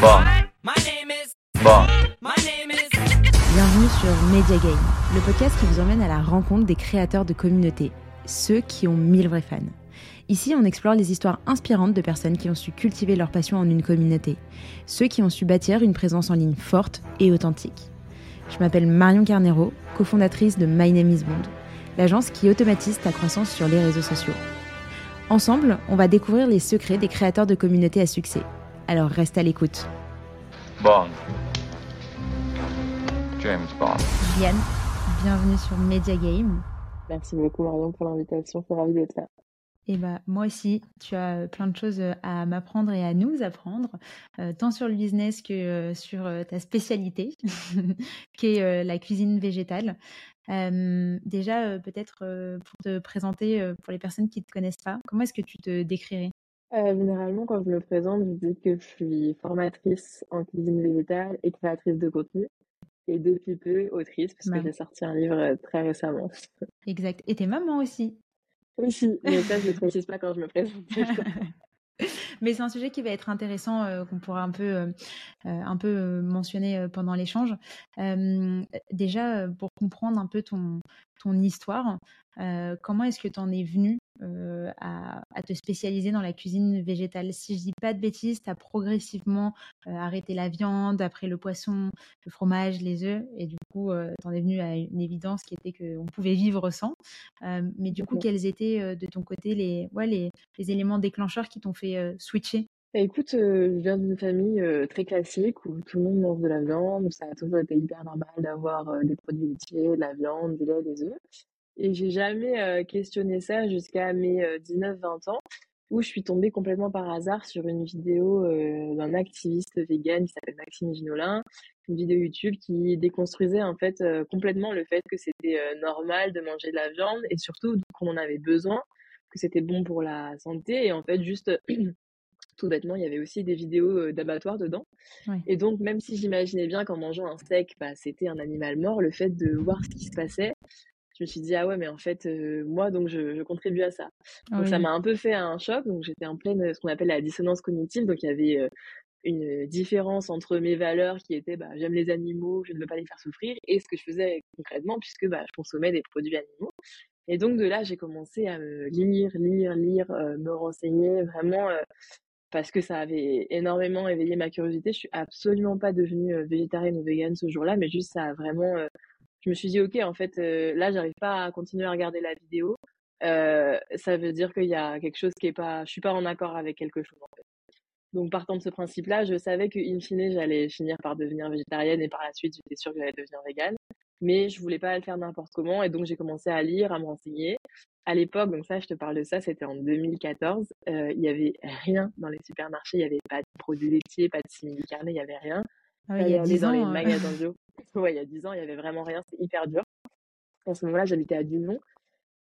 Bon. Bon. Bienvenue sur Media Game, le podcast qui vous emmène à la rencontre des créateurs de communautés, ceux qui ont mille vrais fans. Ici, on explore les histoires inspirantes de personnes qui ont su cultiver leur passion en une communauté, ceux qui ont su bâtir une présence en ligne forte et authentique. Je m'appelle Marion Carnero, cofondatrice de My Name is Bond, l'agence qui automatise ta croissance sur les réseaux sociaux. Ensemble, on va découvrir les secrets des créateurs de communautés à succès. Alors reste à l'écoute. Bond. James Bond. Diane, bienvenue sur Media Game. Merci beaucoup Marion pour l'invitation, je suis ravie d'être là. Et bah, moi aussi, tu as euh, plein de choses euh, à m'apprendre et à nous apprendre, euh, tant sur le business que sur ta spécialité, qui est la cuisine végétale. déjà, peut-être pour te présenter, pour les personnes qui ne te connaissent pas, comment est-ce que tu te décrirais? Généralement, quand je me présente, je dis que je suis formatrice en cuisine végétale et créatrice de contenu. Et depuis peu, autrice, parce que j'ai sorti un livre très récemment. Exact. Et t'es maman aussi. Oui, mais ça, je ne le précise pas quand je me présente. mais c'est un sujet qui va être intéressant, euh, qu'on pourra un peu, euh, euh, un peu mentionner pendant l'échange. déjà, pour comprendre un peu ton, ton histoire, comment est-ce que tu en es venu à, te spécialiser dans la cuisine végétale Si je dis pas de bêtises, tu as progressivement arrêté la viande, après le poisson, le fromage, les œufs, et du coup, tu en es venu à une évidence qui était qu'on pouvait vivre sans. mais du coup, quels étaient de ton côté les, ouais, les, les éléments déclencheurs qui t'ont fait switcher? Bah, écoute, je viens d'une famille très classique où tout le monde mange de la viande. Ça a toujours été hyper normal d'avoir des produits laitiers, de la viande, du lait, des œufs. Et j'ai jamais questionné ça jusqu'à mes 19-20 ans, où je suis tombée complètement par hasard sur une vidéo d'un activiste vegan qui s'appelle Maxime Ginolin, une vidéo YouTube qui déconstruisait en fait complètement le fait que c'était normal de manger de la viande et surtout qu'on en avait besoin, que c'était bon pour la santé et en fait juste tout bêtement, il y avait aussi des vidéos d'abattoirs dedans. Et donc, même si j'imaginais bien qu'en mangeant un steak, bah, c'était un animal mort, le fait de voir ce qui se passait, je me suis dit, ah ouais, mais en fait, moi, donc, je, contribue à ça. Donc, ça m'a un peu fait un choc. Donc, j'étais en pleine, ce qu'on appelle la dissonance cognitive. Donc, il y avait une différence entre mes valeurs qui étaient, bah, j'aime les animaux, je ne veux pas les faire souffrir, et ce que je faisais concrètement, puisque bah, je consommais des produits animaux. Et donc, de là, j'ai commencé à me lire, lire, lire, me renseigner, vraiment parce que ça avait énormément éveillé ma curiosité. Je suis absolument pas devenue végétarienne ou végane ce jour-là, mais juste ça a vraiment je me suis dit, OK, en fait, euh, là, j'arrive pas à continuer à regarder la vidéo. Euh, ça veut dire qu'il y a quelque chose qui est pas, je suis pas en accord avec quelque chose, en fait. Donc, partant de ce principe-là, je savais que, in fine, j'allais finir par devenir végétarienne et par la suite, j'étais sûre que j'allais devenir végane. Mais je voulais pas le faire n'importe comment et donc j'ai commencé à lire, à me renseigner. À l'époque, donc ça, je te parle de ça, c'était en 2014. Euh, il y avait rien dans les supermarchés, il y avait pas de produits laitiers, pas de simili carnet, il y avait rien. Ah il y a 10 dans ans. les euh. magasins bio. ouais, il y a 10 ans, il y avait vraiment rien, c'était hyper dur. À ce moment-là, j'habitais à Dijon.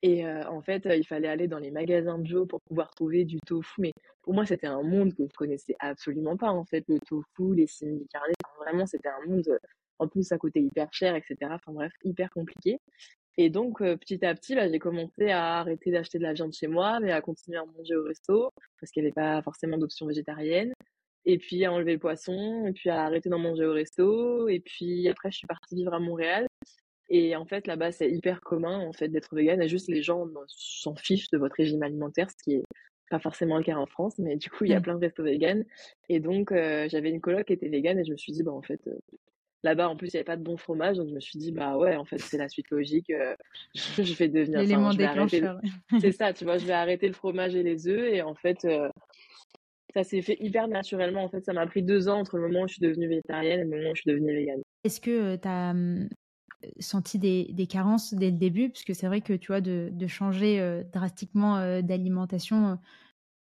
Et euh, en fait, il fallait aller dans les magasins bio pour pouvoir trouver du tofu. Mais pour moi, c'était un monde que je connaissais absolument pas. En fait, le tofu, les simili carnés, vraiment, c'était un monde. En plus, ça coûtait hyper cher, etc. Enfin bref, hyper compliqué. Et donc, petit à petit, bah, j'ai commencé à arrêter d'acheter de la viande chez moi, mais à continuer à manger au resto, parce qu'il n'y avait pas forcément d'options végétariennes et puis à enlever le poisson, et puis à arrêter d'en manger au resto, et puis après je suis partie vivre à Montréal. Et en fait là-bas c'est hyper commun en fait d'être végane, et juste les gens s'en fichent de votre régime alimentaire, ce qui est pas forcément le cas en France, mais du coup il y a plein de restos véganes. Et donc euh, j'avais une coloc qui était végane et je me suis dit bah en fait euh, là-bas en plus il n'y avait pas de bon fromage, donc je me suis dit bah ouais en fait c'est la suite logique, euh, je vais devenir. L'élément déclencheur. C'est ça, tu vois, je vais arrêter le fromage et les œufs et en fait ça s'est fait hyper naturellement. En fait, ça m'a pris deux ans entre le moment où je suis devenue végétarienne et le moment où je suis devenue végane. Est-ce que tu as mmh, senti des, des, carences dès le début? Parce que c'est vrai que tu vois, de, de changer drastiquement d'alimentation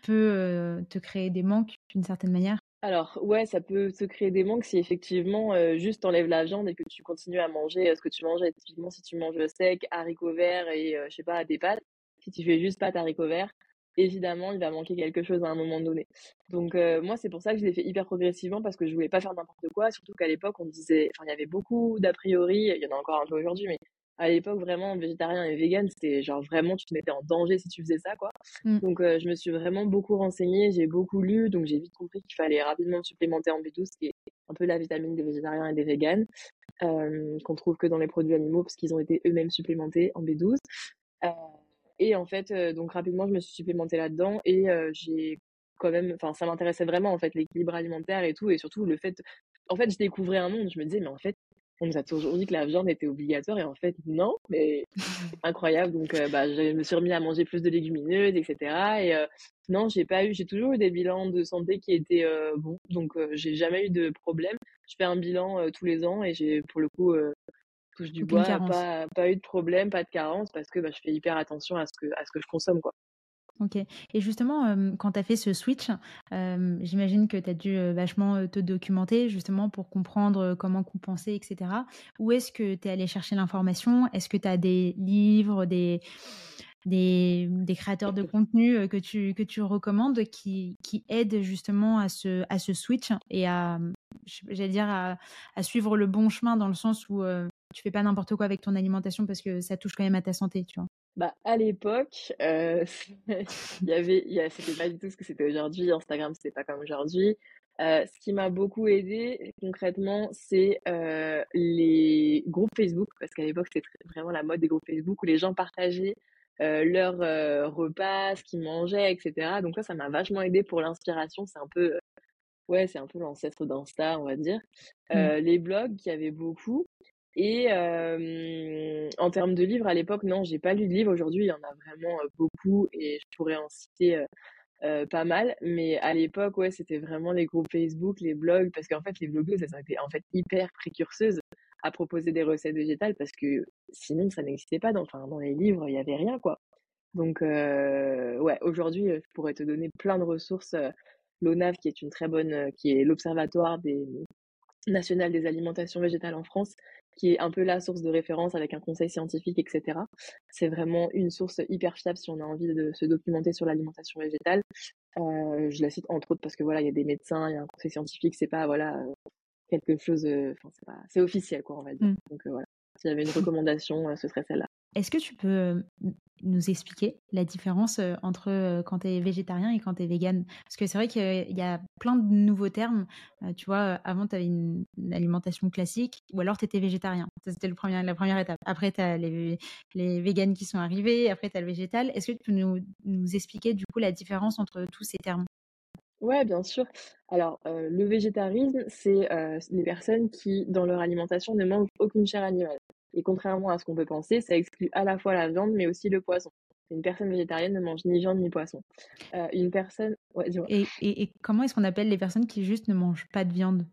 peut te créer des manques d'une certaine manière? Alors, ouais, ça peut te créer des manques si effectivement, juste enlèves la viande et que tu continues à manger ce que tu mangeais. Typiquement, si tu manges sec, haricots verts et, je sais pas, des pâtes, si tu fais juste pâtes haricots verts, évidemment, il va manquer quelque chose à un moment donné. Donc, euh, moi, c'est pour ça que je l'ai fait hyper progressivement parce que je voulais pas faire n'importe quoi. Surtout qu'à l'époque, on disait, enfin, il y avait beaucoup d'a priori, il y en a encore un peu aujourd'hui, mais à l'époque, vraiment, végétarien et vegan, c'était genre vraiment, tu te mettais en danger si tu faisais ça, quoi. Mmh. Donc, euh, je me suis vraiment beaucoup renseignée, j'ai beaucoup lu, donc j'ai vite compris qu'il fallait rapidement supplémenter en B12, qui est un peu la vitamine des végétariens et des véganes, euh, qu'on trouve que dans les produits animaux, parce qu'ils ont été eux-mêmes supplémentés en B12. Et en fait, euh, donc rapidement, je me suis supplémentée là-dedans et euh, j'ai quand même, enfin, ça m'intéressait vraiment, en fait, l'équilibre alimentaire et tout, et surtout le fait, en fait, je découvrais un monde, je me disais, mais en fait, on nous a toujours dit que la viande était obligatoire et en fait non, mais incroyable. Donc euh, bah, je me suis remis à manger plus de légumineuses, etc. Et euh, non, j'ai pas eu, j'ai toujours eu des bilans de santé qui étaient euh, bons, donc j'ai jamais eu de problème. Je fais un bilan tous les ans et j'ai pour le coup touche du bois, pas pas eu de problème, pas de carence parce que bah, je fais hyper attention à ce que à ce que je consomme quoi. OK. Et justement, quand tu as fait ce switch, j'imagine que tu as dû, vachement, te documenter justement pour comprendre, comment compenser et cetera. Où est-ce que tu es allé chercher l'information? Est-ce que tu as des livres, des des des créateurs de contenu, que tu que tu recommandes qui qui aident justement à ce à ce switch et à, j'allais dire à à suivre le bon chemin dans le sens où, tu fais pas n'importe quoi avec ton alimentation parce que ça touche quand même à ta santé, tu vois? Bah, à l'époque, heu, il y avait il y a c'était pas du tout ce que c'était aujourd'hui. Instagram, c'était pas comme aujourd'hui. Heu, ce qui m'a beaucoup aidé concrètement, c'est, heu, les groupes Facebook parce qu'à l'époque, c'était vraiment la mode des groupes Facebook où les gens partageaient, heu, leurs, heu, repas, ce qu'ils mangeaient et cetera. Donc ça, ça m'a vachement aidé pour l'inspiration. C'est un peu, ouais, c'est un peu l'ancêtre d'Insta, on va dire. Mmh. Les blogs, qu'il y avait beaucoup et hem, en termes de livres, à l'époque, non, j'ai pas lu de livres. Aujourd'hui, il y en a vraiment, heu, beaucoup et je pourrais en citer, heu heu, pas mal. Mais à l'époque, ouais, c'était vraiment les groupes Facebook, les blogs, parce qu'en fait, les blogueuses, elles ont été, en fait, hyper précurseuses à proposer des recettes végétales parce que sinon ça n'existait pas dans enfin, dans les livres, il y avait rien, quoi. Donc heu, ouais, aujourd'hui, heu, je pourrais te donner plein de ressources, l'ONAV qui est une très bonne, qui est l'Observatoire des national des alimentations végétales en France, qui est un peu la source de référence avec un conseil scientifique, et cetera. C'est vraiment une source hyper fiable si on a envie de se documenter sur l'alimentation végétale. Heu, je la cite entre autres parce que voilà, il y a des médecins, il y a un conseil scientifique, c'est pas voilà, quelque chose, heu, enfin c'est officiel quoi, on va dire. Mmh. Donc heu, voilà, s'il y avait une recommandation, heu, ce serait celle-là. Est-ce que tu peux, heu, n nous expliquer la différence, heu, entre, quand tu es végétarien et quand tu es végan? Parce que c'est vrai qu'il y a plein de nouveaux termes, tu vois? Avant tu avais une alimentation classique ou alors tu étais végétarien. C'était la première étape. Après tu as les les véganes qui sont arrivés, après tu as le végétal. Est-ce que tu peux nous nous expliquer du coup la différence entre tous ces termes? Ouais, bien sûr. Alors, heu, le végétarisme, c'est, heu, les personnes qui, dans leur alimentation, ne mangent aucune chair animale et contrairement à ce qu'on peut penser, ça exclut à la fois la viande, mais aussi le poisson. Une personne végétarienne ne mange ni viande ni poisson. Heu, une personne ouais, dis-moi? Et et et comment est-ce qu'on appelle les personnes qui juste ne mangent pas de viande?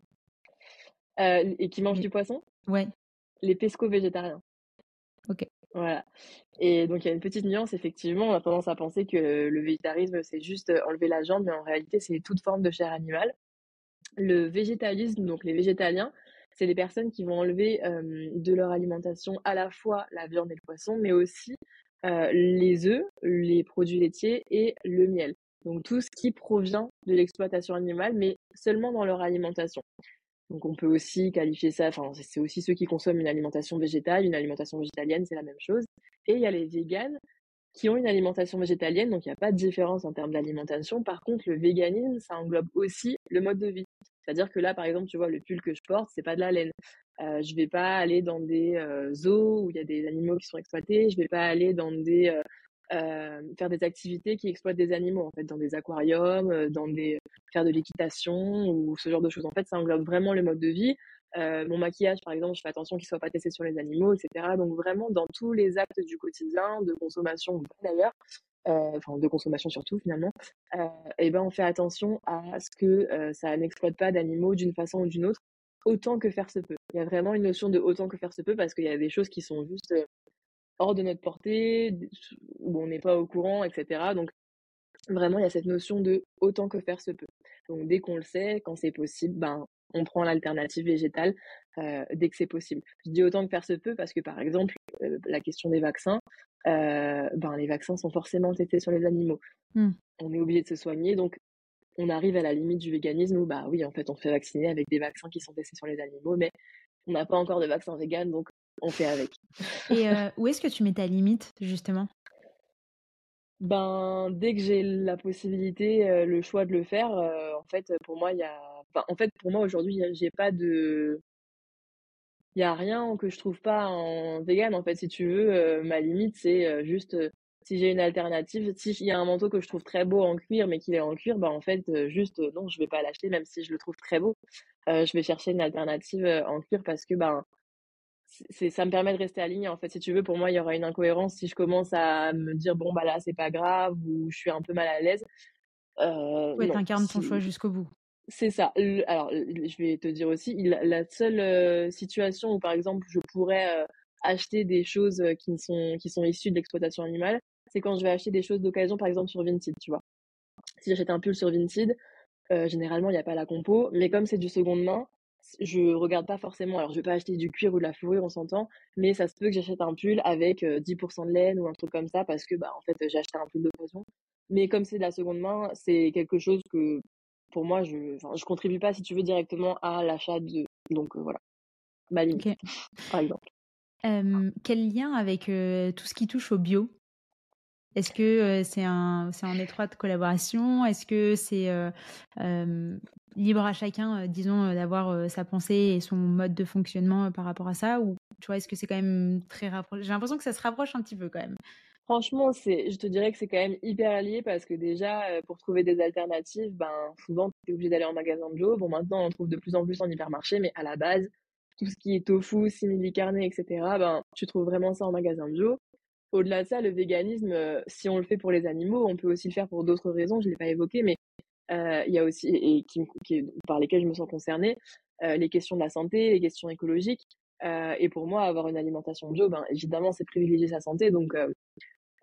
Heu, et qui mangent Les du poisson? ouais, Les pesco-végétariens. OK. Voilà et donc il y a une petite nuance effectivement, on a tendance à penser que le végétarisme, c'est juste, heu, enlever la viande, mais en réalité, c'est toute forme de chair animale. Le végétalisme, donc les végétaliens, c'est les personnes qui vont enlever, de leur alimentation à la fois la viande et le poisson, mais aussi, heu, les œufs, les produits laitiers et le miel. Donc tout ce qui provient de l'exploitation animale, mais seulement dans leur alimentation. Donc on peut aussi qualifier ça enfin, c'est aussi ceux qui consomment une alimentation végétale, une alimentation végétalienne, c'est la même chose. Et il y a les véganes qui ont une alimentation végétalienne, donc il y a pas de différence en termes d'alimentation. Par contre, le véganisme, ça englobe aussi le mode de vie. C'est-à-dire que là, par exemple, tu vois, le pull que je porte, c'est pas de la laine. Heu, je vais pas aller dans des, heu, zoos où il y a des animaux qui sont exploités. Je vais pas aller dans des, heu, hem, faire des activités qui exploitent des animaux, en fait, dans des aquariums, heu, dans des faire de l'équitation ou ce genre de choses. En fait, ça englobe vraiment le mode de vie. Heu, mon maquillage, par exemple, je fais attention qu'il soit pas testé sur les animaux et cetera. Donc vraiment dans tous les actes du quotidien, de consommation d'ailleurs, enfin de consommation surtout finalement, et ben, on fait attention à ce que, ça n'exploite pas d'animaux d'une façon ou d'une autre, autant que faire se peut. Il y a vraiment une notion de autant que faire se peut parce qu'il y a des choses qui sont juste, hors de notre portée, où on n'est pas au courant et cetera. Donc vraiment, il y a cette notion de autant que faire se peut. Donc dès qu'on le sait, quand c'est possible, ben, on prend l'alternative végétale, heu, dès que c'est possible. Je dis autant que faire se peut parce que, par exemple, heu, la question des vaccins, heu, ben, les vaccins sont forcément testés sur les animaux. Mmh. On est obligé de se soigner, donc on arrive à la limite du véganisme où, bah, oui, en fait, on se fait vacciner avec des vaccins qui sont testés sur les animaux, mais on n'a pas encore de vaccin végan, donc on fait avec. Et où est-ce que tu mets ta limite, justement? Ben, dès que j'ai la possibilité, le choix de le faire, en fait, pour moi, il y a enfin, en fait, pour moi, aujourd'hui, j'ai pas de il y a rien que je trouve pas en vegan, en fait, si tu veux, ma limite, c'est, juste, si j'ai une alternative, si il y a un manteau que je trouve très beau en cuir, mais qu'il est en cuir, ben, en fait, juste, non, je vais pas l'acheter même si je le trouve très beau. je vais chercher une alternative, en cuir parce que, ben c'est ça me permet de rester aligné en fait. Si tu veux pour moi il y aura une incohérence si je commence à me dire bon bah là c'est pas grave ou je suis un peu mal à l'aise. Euh, ouais t'incarnes ton choix jusqu'au bout. C'est ça. Alors je vais te dire aussi la seule euh, situation où par exemple je pourrais euh, acheter des choses qui sont qui sont issues de l'exploitation animale c'est quand je vais acheter des choses d'occasion par exemple sur Vinted tu vois. Si j'achète un pull sur Vinted euh, généralement il n'y a pas la compo mais comme c'est du seconde main je regarde pas forcément. Alors, je vais pas acheter du cuir ou de la fourrure, on s'entend, mais ça se peut que j'achète un pull avec 10% de laine ou un truc comme ça parce que, bah, en fait, j'ai acheté un pull d'occasion. Mais comme c'est de la seconde main, c'est quelque chose que, pour moi, je, enfin, je contribue pas, si tu veux, directement à l'achat de. Donc, voilà. Ma limite, par exemple. quel lien avec tout ce qui touche au bio? Est-ce que c'est un, c'est en étroite collaboration? Est-ce que c'est libre à chacun, disons, d'avoir sa pensée et son mode de fonctionnement par rapport à ça Ou tu vois, est-ce que c'est quand même très rapproché? J'ai l'impression que ça se rapproche un petit peu quand même. Franchement, c'est, je te dirais que c'est quand même hyper lié parce que déjà, pour trouver des alternatives, ben, souvent, tu es obligé d'aller en magasin de bio. Bon, maintenant, on trouve de plus en plus en hypermarché, mais à la base, tout ce qui est tofu, simili carné, etc., ben, tu trouves vraiment ça en magasin de bio. Au-delà de ça, le véganisme, euh, si on le fait pour les animaux, on peut aussi le faire pour d'autres raisons. Je ne l'ai pas évoqué, mais euh, il y a aussi, et qui, par lesquelles je me sens concernée, euh, les questions de la santé, les questions écologiques. et pour moi, avoir une alimentation bio, ben, évidemment, c'est privilégier sa santé. Donc,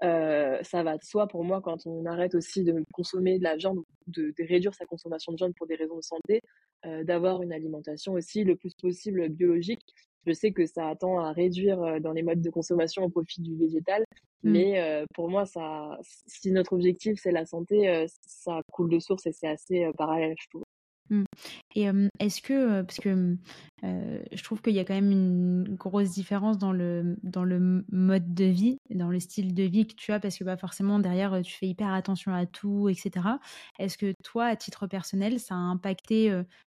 ça va de soi pour moi quand on arrête aussi de consommer de la viande, de, de réduire sa consommation de viande pour des raisons de santé, d'avoir une alimentation aussi le plus possible biologique je sais que ça attend à réduire euh, dans les modes de consommation au profit du végétal, mmh. mais euh, pour moi, ça, si notre objectif c'est la santé, euh, ça coule de source et c'est assez parallèle, je trouve. Mmh. Et est-ce que, parce que je trouve qu'il y a quand même une grosse différence dans le, dans le mode de vie, dans le style de vie que tu as, parce que bah, forcément derrière tu fais hyper attention à tout, etc. Est-ce que toi, à titre personnel, ça a impacté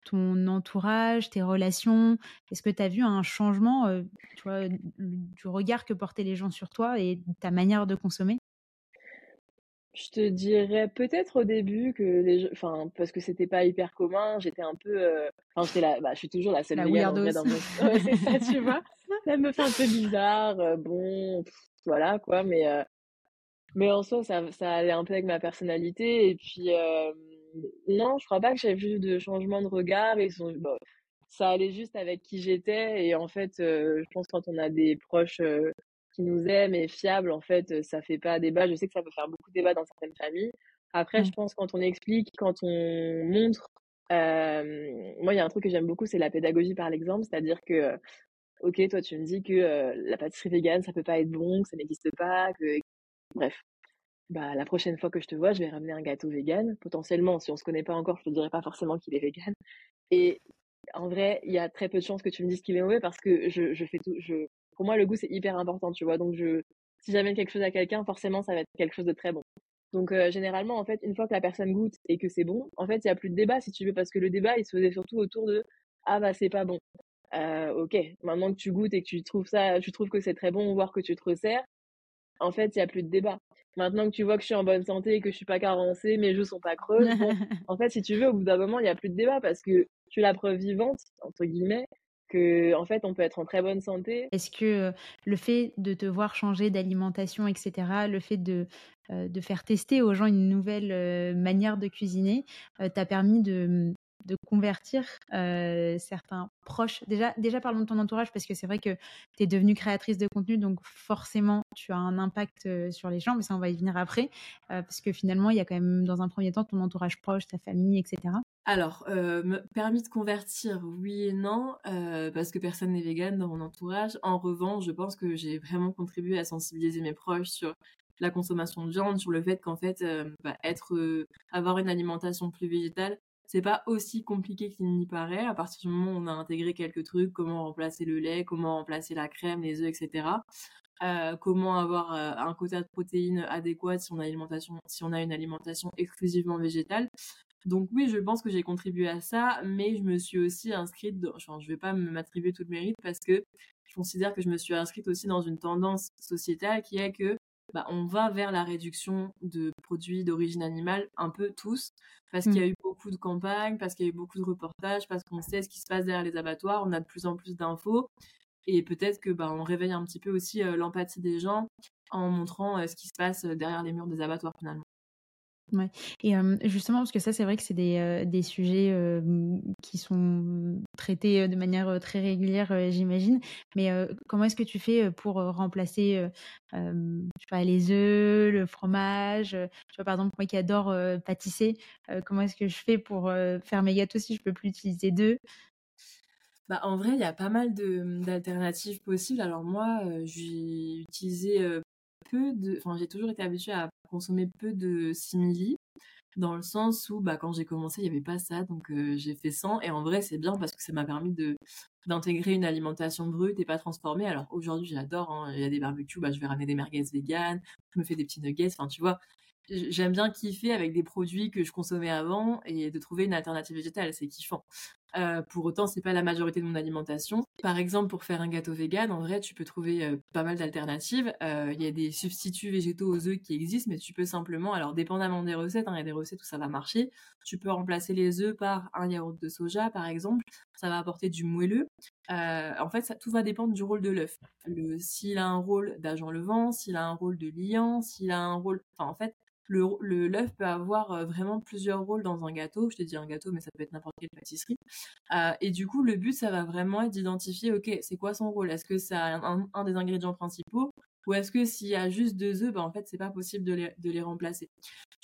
ton entourage, tes relations? Est-ce que tu as vu un changement tu vois, du regard que portaient les gens sur toi et ta manière de consommer? Je te dirais peut-être au début que les enfin parce que c'était pas hyper commun, j'étais un peu enfin j'étais là bah je suis toujours la seule la dans mon c'est ça tu vois. Ça me fait un peu bizarre, bon voilà quoi mais mais en soi ça ça allait un peu avec ma personnalité et puis non, je crois pas que j'ai vu de changement de regard. Et ça allait juste avec qui j'étais. Et en fait, euh, je pense quand on a des proches euh, qui nous aiment et fiables, en fait, ça fait pas débat. Je sais que ça peut faire beaucoup de débat dans certaines familles. Après, je pense quand on explique, quand on montre, euh, moi, il y a un truc que j'aime beaucoup, c'est la pédagogie par l'exemple. C'est-à-dire que, ok, toi, tu me dis que la pâtisserie végane, ça peut pas être bon, que ça n'existe pas, que bref, bah, la prochaine fois que je te vois, je vais ramener un gâteau vegan. Potentiellement, si on se connaît pas encore, je te dirai pas forcément qu'il est vegan. Et en vrai, il y a très peu de chances que tu me dises qu'il est mauvais parce que je, je fais tout, je, pour moi, le goût, c'est hyper important, tu vois. Donc, je, si j'amène quelque chose à quelqu'un, forcément, ça va être quelque chose de très bon. Donc, euh, généralement, en fait, une fois que la personne goûte et que c'est bon, en fait, il y a plus de débat, si tu veux, parce que le débat, il se faisait surtout autour de, ah, bah, c'est pas bon. Euh, ok, maintenant que tu goûtes et que tu trouves ça, tu trouves que c'est très bon, voire que tu te resserres, en fait, il y a plus de débat. Maintenant que tu vois que je suis en bonne santé et que je suis pas carencée, mes joues sont pas creuses, en fait, si tu veux, au bout d'un moment, il n'y a plus de débat parce que tu es la preuve vivante, entre guillemets, que en fait, on peut être en très bonne santé. Est-ce que euh, le fait de te voir changer d'alimentation, etc., le fait de, euh, de faire tester aux gens une nouvelle euh, manière de cuisiner, t'a permis de, de convertir certains proches. Déjà, déjà parlons de ton entourage parce que c'est vrai que tu es devenue créatrice de contenu, donc forcément tu as un impact sur les gens, mais ça on va y venir après, parce que finalement il y a quand même dans un premier temps ton entourage proche, ta famille, etc. Alors, permis de convertir, oui et non, parce que personne n'est vegan dans mon entourage. En revanche, je pense que j'ai vraiment contribué à sensibiliser mes proches sur la consommation de viande, sur le fait qu'en fait, bah, être, avoir une alimentation plus végétale, c'est pas aussi compliqué qu'il n'y paraît. À partir du moment où on a intégré quelques trucs, comment remplacer le lait, comment remplacer la crème, les œufs, etc. Euh, comment avoir euh, un quota de protéines adéquat si on a, alimentation, si on a une alimentation exclusivement végétale. Donc oui, je pense que j'ai contribué à ça, mais je me suis aussi inscrite, dans, enfin, je vais pas m'attribuer tout le mérite parce que je considère que je me suis inscrite aussi dans une tendance sociétale qui est que bah, on va vers la réduction de produits d'origine animale un peu tous, parce qu'il y a eu beaucoup de campagnes, parce qu'il y a eu beaucoup de reportages, parce qu'on sait ce qui se passe derrière les abattoirs, on a de plus en plus d'infos, et peut-être que bah, on réveille un petit peu aussi l'empathie des gens en montrant ce qui se passe derrière les murs des abattoirs finalement. Ouais. Et justement, parce que ça, c'est vrai que c'est des, des sujets qui sont traités de manière très régulière, j'imagine. Mais comment est-ce que tu fais pour remplacer les œufs, le fromage par exemple, moi qui adore pâtisser, comment est-ce que je fais pour faire mes gâteaux si je peux plus utiliser d'œufs? Bah, en vrai, il y a pas mal d'alternatives possibles. Alors moi, j'ai utilisé peu de... Enfin, j'ai toujours été habituée à consommer peu de simili, dans le sens où bah, quand j'ai commencé, il n'y avait pas ça, donc j'ai fait 100. Et en vrai, c'est bien parce que ça m'a permis de d'intégrer une alimentation brute et pas transformée. Alors aujourd'hui, j'adore. Hein. Il y a des barbecues, bah, je vais ramener des merguez vegan, je me fais des petits nuggets. Enfin, tu vois, j'aime bien kiffer avec des produits que je consommais avant et de trouver une alternative végétale. C'est kiffant. Euh, pour autant, c'est pas la majorité de mon alimentation. Par exemple, pour faire un gâteau vegan, en vrai, tu peux trouver euh, pas mal d'alternatives. Euh, il y a des substituts végétaux aux œufs qui existent, mais tu peux simplement, alors dépendamment des recettes, hein, il y a des recettes où ça va marcher. Tu peux remplacer les œufs par un yaourt de soja, par exemple. Ça va apporter du moelleux. en fait, tout va dépendre du rôle de l'œuf. S'il a un rôle d'agent levant, s'il a un rôle de liant, s'il a un rôle, enfin, en fait, le l'œuf peut avoir vraiment plusieurs rôles dans un gâteau. Je t'ai dit un gâteau, mais ça peut être n'importe quelle pâtisserie. et du coup, le but, ça va vraiment être d'identifier, ok, c'est quoi son rôle? Est-ce que c'est un, des ingrédients principaux? Ou est-ce que s'il y a juste deux œufs, bah, en fait, c'est pas possible de les, de les remplacer?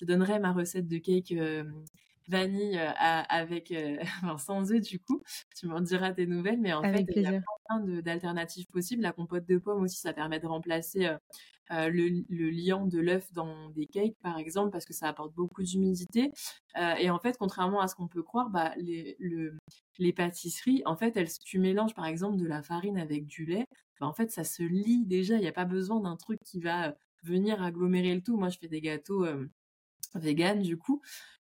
Je donnerai ma recette de cake vanille avec sans œufs du coup. Tu m'en diras tes nouvelles, mais en fait, il y a plein d'alternatives possibles. La compote de pommes aussi, ça permet de remplacer euh, le, le, liant de l'œuf dans des cakes, par exemple, parce que ça apporte beaucoup d'humidité. Euh, et en fait, contrairement à ce qu'on peut croire, bah, les, le, les pâtisseries, en fait, elles, tu mélanges par exemple de la farine avec du lait, bah, en fait, ça se lie déjà. Il n'y a pas besoin d'un truc qui va venir agglomérer le tout. Moi, je fais des gâteaux euh, vegan, du coup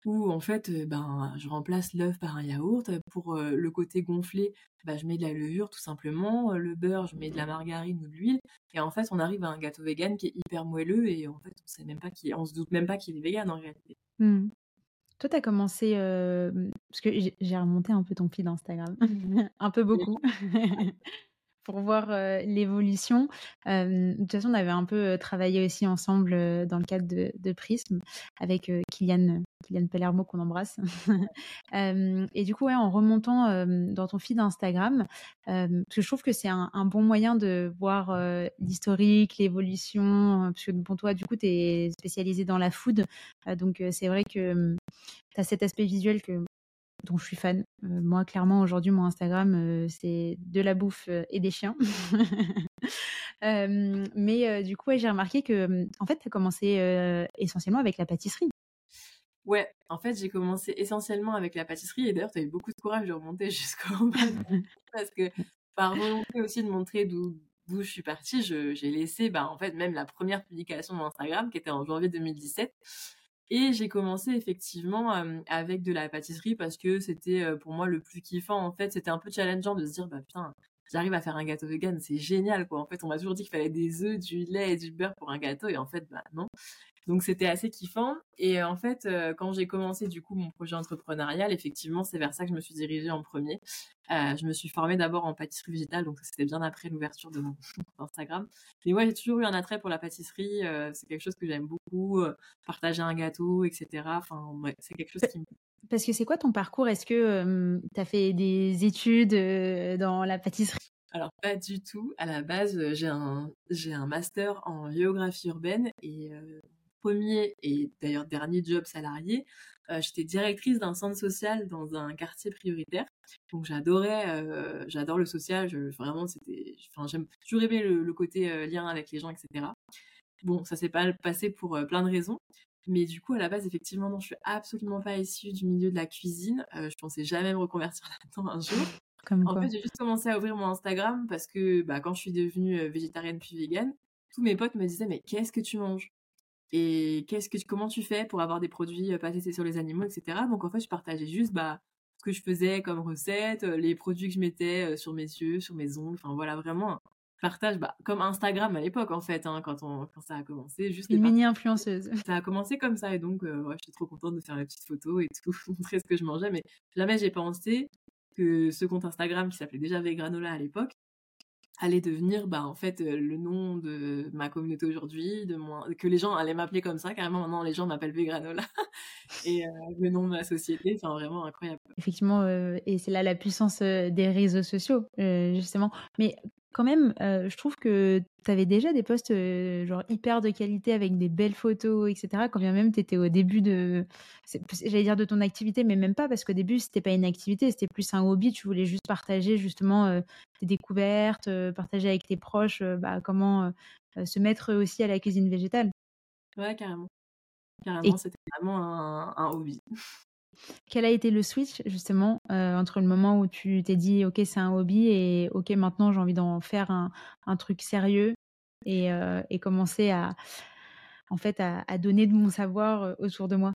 où en fait, ben, je remplace l'œuf par un yaourt. Pour le côté gonflé, ben, je mets de la levure tout simplement. Le beurre, je mets de la margarine ou de l'huile. Et en fait, on arrive à un gâteau vegan qui est hyper moelleux et en fait, on sait même pas qui, on se doute même pas qu'il est vegan en réalité. Mmh. Toi, tu as commencé, parce que j'ai remonté un peu ton fil d'Instagram, un peu beaucoup. Pour voir l'évolution. de toute façon, on avait un peu travaillé aussi ensemble dans le cadre de, de Prism avec Kylian, Kylian Pellermo qu'on embrasse. et du coup, en remontant dans ton feed Instagram, parce que je trouve que c'est un, bon moyen de voir l'historique, l'évolution. Parce que bon, toi, du coup, tu es spécialisé dans la food. donc, c'est vrai que tu as cet aspect visuel que dont je suis fan. Euh, moi, clairement, aujourd'hui, mon Instagram, euh, c'est de la bouffe euh, et des chiens. mais du coup, j'ai remarqué que, en fait, tu as commencé essentiellement avec la pâtisserie. Ouais, en fait, j'ai commencé essentiellement avec la pâtisserie. Et d'ailleurs, tu as eu beaucoup de courage de remonter jusqu'au parce que par volonté aussi de montrer d'où d'où je suis partie, j'ai laissé, bah, en fait, même la première publication de mon Instagram, qui était en janvier 2017. Et j'ai commencé effectivement avec de la pâtisserie parce que c'était pour moi le plus kiffant. En fait, c'était un peu challengeant de se dire, bah putain, j'arrive à faire un gâteau vegan, c'est génial quoi. En fait, on m'a toujours dit qu'il fallait des œufs, du lait et du beurre pour un gâteau et en fait, bah non. Donc c'était assez kiffant. Et en fait, quand j'ai commencé du coup mon projet entrepreneurial, effectivement, c'est vers ça que je me suis dirigée en premier. Euh, je me suis formée d'abord en pâtisserie végétale, donc c'était bien après l'ouverture de mon Instagram. Mais ouais, j'ai toujours eu un attrait pour la pâtisserie. c'est quelque chose que j'aime beaucoup. partager un gâteau, etc. Enfin, ouais, c'est quelque chose qui me parce que c'est quoi ton parcours? Est-ce que tu as fait des études dans la pâtisserie? Alors pas du tout. À la base, j'ai un j'ai un master en géographie urbaine et premier et d'ailleurs dernier job salarié, euh, j'étais directrice d'un centre social dans un quartier prioritaire. Donc j'adorais, euh, j'adore le social. vraiment, c'était, enfin, j'aime toujours aimé le, côté euh, lien avec les gens, etc. Bon, ça s'est pas passé pour plein de raisons. Mais du coup, à la base, effectivement, non, je suis absolument pas issue du milieu de la cuisine. Je pensais jamais me reconvertir là-dedans un jour. Comme En quoi. fait, j'ai juste commencé à ouvrir mon Instagram parce que bah, quand je suis devenue végétarienne puis végane, tous mes potes me disaient mais qu'est-ce que tu manges? Et qu'est-ce que comment tu fais pour avoir des produits pas testés sur les animaux, etc. Donc en fait, je partageais juste bah, ce que je faisais comme recette, les produits que je mettais sur mes yeux, sur mes ongles, enfin voilà vraiment partage bah, comme Instagram à l'époque en fait hein, quand on quand ça a commencé juste Une partages. mini-influenceuse. ça a commencé comme ça et donc euh, ouais, j'étais trop contente de faire les petites photos et tout, montrer ce que je mangeais mais jamais j'ai pensé que ce compte Instagram qui s'appelait déjà Vegranola à l'époque allait devenir bah en fait euh, le nom de ma communauté aujourd'hui que les gens allaient m'appeler comme ça carrément. Maintenant les gens m'appellent Vegranola. Et euh, le nom de ma société c'est vraiment incroyable. Effectivement, euh, et c'est là la puissance des réseaux sociaux, justement. Mais quand même, euh, je trouve que tu avais déjà des posts euh, genre hyper de qualité avec des belles photos, etc. Quand bien même tu étais au début de, j'allais dire de ton activité, mais même pas parce qu'au début c'était pas une activité, c'était plus un hobby. Tu voulais juste partager justement euh, tes découvertes, euh, partager avec tes proches, bah, comment se mettre aussi à la cuisine végétale. ouais carrément Et carrément c'était vraiment un, un hobby Quel a été le switch justement euh, entre le moment où tu t'es dit ok c'est un hobby et ok maintenant j'ai envie d'en faire un, truc sérieux et, euh, et commencer à en fait à, donner de mon savoir euh, autour de moi?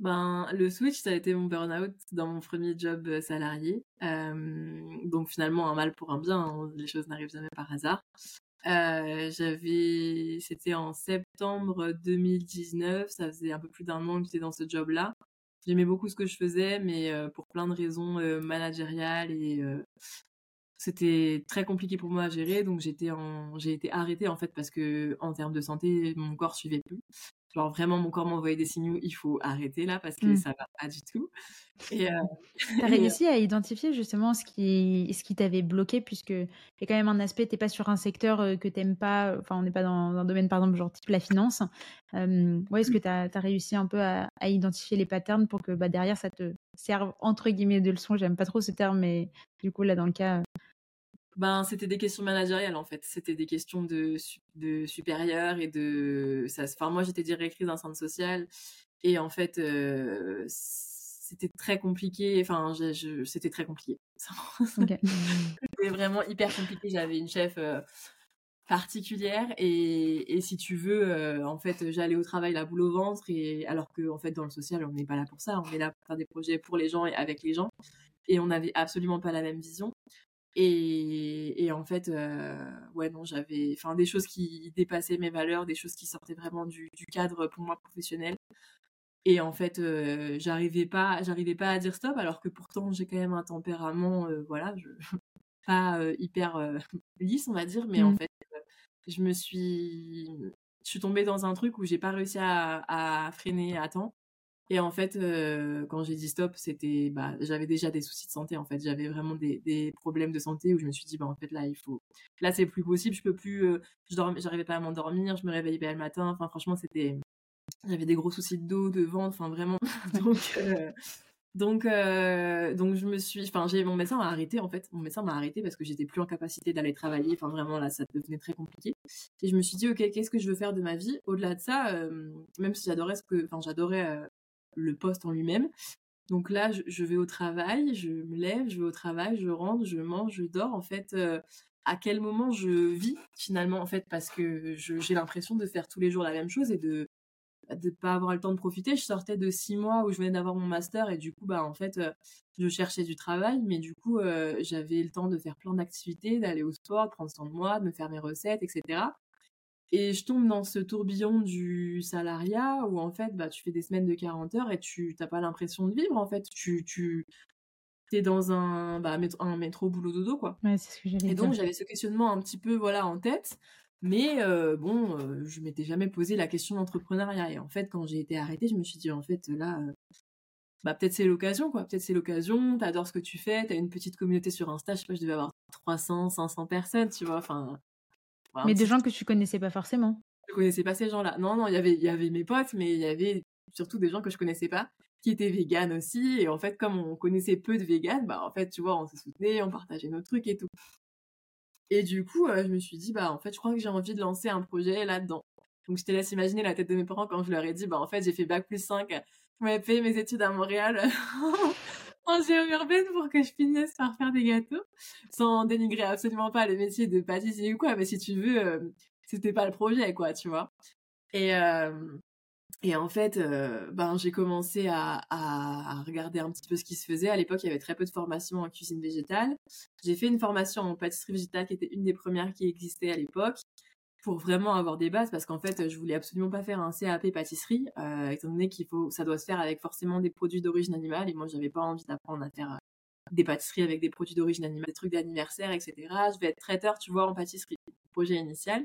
Ben, le switch, ça a été mon burn-out dans mon premier job salarié. Donc finalement, un mal pour un bien, hein, les choses n'arrivent jamais par hasard. J'avais, c'était en septembre 2019, ça faisait un peu plus d'un an que j'étais dans ce job-là. J'aimais beaucoup ce que je faisais, mais euh, pour plein de raisons euh, managériales et euh, c'était très compliqué pour moi à gérer, donc j'ai été arrêtée en fait parce que en termes de santé, mon corps suivait plus. Genre vraiment, mon corps m'envoyait des signaux, il faut arrêter là parce que Mm. ça va pas du tout. Et, euh, et, euh, réussi à identifier justement ce qui, ce qui t'avait bloqué puisque il y a quand même un aspect, t'es pas sur un secteur que t'aimes pas, enfin on n'est pas dans un domaine par exemple genre type la finance. Euh, ouais, est-ce que t'as as réussi un peu à, à identifier les patterns pour que bah, derrière ça te serve entre guillemets de leçon, j'aime pas trop ce terme mais du coup là dans le cas... Ben, c'était des questions managériales en fait. C'était des questions de, de supérieurs et de. Ça, enfin, moi, j'étais directrice d'un centre social et en fait, euh, c'était très compliqué. Enfin, je, je- c'était très compliqué. ok. C'était vraiment hyper compliqué. J'avais une chef euh, particulière et, et si tu veux, euh, en fait, j'allais au travail la boule au ventre et alors que en fait, dans le social, on n'est pas là pour ça. On est là pour faire des projets pour les gens et avec les gens et on n'avait absolument pas la même vision. Et, et en fait, euh, ouais, non, j'avais enfin, des choses qui dépassaient mes valeurs, des choses qui sortaient vraiment du, du cadre pour moi professionnel. Et en fait, euh, j'arrivais pas, j'arrivais pas à dire stop, alors que pourtant j'ai quand même un tempérament, euh, voilà, je, pas hyper lisse, on va dire, mais en Mm. fait, je me suis, je suis tombée dans un truc où j'ai pas réussi à, à freiner à temps. Et en fait, euh, quand j'ai dit stop, c'était, bah, j'avais déjà des soucis de santé. En fait, j'avais vraiment des, des problèmes de santé où je me suis dit, bah, en fait, là, il faut, là, c'est plus possible. Je peux plus, euh, je j'arrivais pas à m'endormir. Je me réveillais pas le matin. Enfin, franchement, c'était, j'avais des gros soucis de dos, de ventre. Enfin, vraiment. donc, euh, donc, euh, donc, je me suis, enfin, j'ai, mon médecin m'a arrêté. En fait, mon médecin m'a arrêté parce que j'étais plus en capacité d'aller travailler. Enfin, vraiment, là, ça devenait très compliqué. Et je me suis dit, ok, qu'est-ce que je veux faire de ma vie? Au-delà de ça, même si j'adorais ce que, enfin, j'adorais le poste en lui-même. Donc là, je, vais au travail, je me lève, je vais au travail, je rentre, je mange, je dors. En fait, euh, à quel moment je vis finalement En fait, parce que j'ai l'impression de faire tous les jours la même chose et de de pas avoir le temps de profiter. Je sortais de six mois où je venais d'avoir mon master et du coup, bah en fait, euh, je cherchais du travail, mais du coup, euh, j'avais le temps de faire plein d'activités, d'aller au sport, de prendre soin de moi, de me faire mes recettes, etc. Et je tombe dans ce tourbillon du salariat où en fait, bah, tu fais des semaines de 40 heures et tu t'as pas l'impression de vivre en fait. Tu, tu es dans un, bah, métro, un métro boulot dodo quoi. Ouais, c'est ce que j'allais Et donc j'avais ce questionnement un petit peu voilà en tête, mais euh, bon, euh, je m'étais jamais posé la question d'entrepreneuriat. Et en fait, quand j'ai été arrêtée, je me suis dit en fait là, euh, bah peut-être c'est l'occasion quoi. Peut-être c'est l'occasion. T'adores ce que tu fais. T'as une petite communauté sur Insta. Je sais pas, je devais avoir 300, 500 personnes, tu vois. Enfin, Mais des gens que tu connaissais pas forcément. je connaissais pas ces gens-là. Non, non, il y avait, il y avait mes potes, mais il y avait surtout des gens que je connaissais pas, qui étaient véganes aussi. Et en fait, comme on connaissait peu de véganes, bah, en fait, tu vois, on se soutenait, on partageait nos trucs et tout. Et du coup, euh, je me suis dit, bah, en fait, je crois que j'ai envie de lancer un projet là-dedans. Donc je te laisse imaginer la tête de mes parents quand je leur ai dit, bah en fait j'ai fait bac plus 5, vous m'avez payé mes études à Montréal en géo urbaine pour que je finisse par faire des gâteaux, sans dénigrer absolument pas le métier de pâtissier ou quoi, mais si tu veux, euh, c'était pas le projet quoi, tu vois. Et euh, et en fait, euh, ben, j'ai commencé à, à, regarder un petit peu ce qui se faisait. À l'époque, il y avait très peu de formations en cuisine végétale. J'ai fait une formation en pâtisserie végétale qui était une des premières qui existait à l'époque pour vraiment avoir des bases parce qu'en fait, je voulais absolument pas faire un CAP pâtisserie, euh, étant donné qu'il faut, ça doit se faire avec forcément des produits d'origine animale et moi, j'avais pas envie d'apprendre à faire euh, des pâtisseries avec des produits d'origine animale, des trucs d'anniversaire, etc. Je vais être traiteur, tu vois, en pâtisserie, projet initial.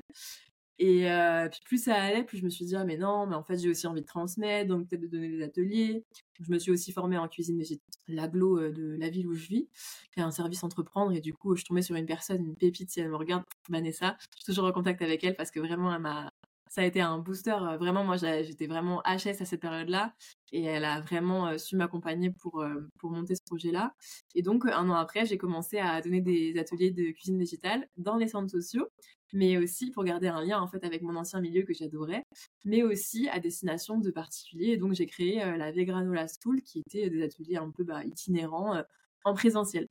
Et euh, puis plus ça allait, plus je me suis dit, ah mais non, mais en fait j'ai aussi envie de transmettre, donc peut-être de donner des ateliers. Je me suis aussi formée en cuisine végétale, l'aglo euh, de la ville où je vis, qui a un service entreprendre, et du coup je tombais sur une personne, une pépite, si elle me regarde, Vanessa, je suis toujours en contact avec elle parce que vraiment elle m'a ça a été un booster. Vraiment, moi, j'étais vraiment HS à cette période-là. Et elle a vraiment su m'accompagner pour, pour monter ce projet-là. Et donc, un an après, j'ai commencé à donner des ateliers de cuisine végétale dans les centres sociaux mais aussi pour garder un lien en fait avec mon ancien milieu que j'adorais, mais aussi à destination de particuliers. Et donc j'ai créé la Vegranola School qui était des ateliers un peu bah, itinérants en présentiel.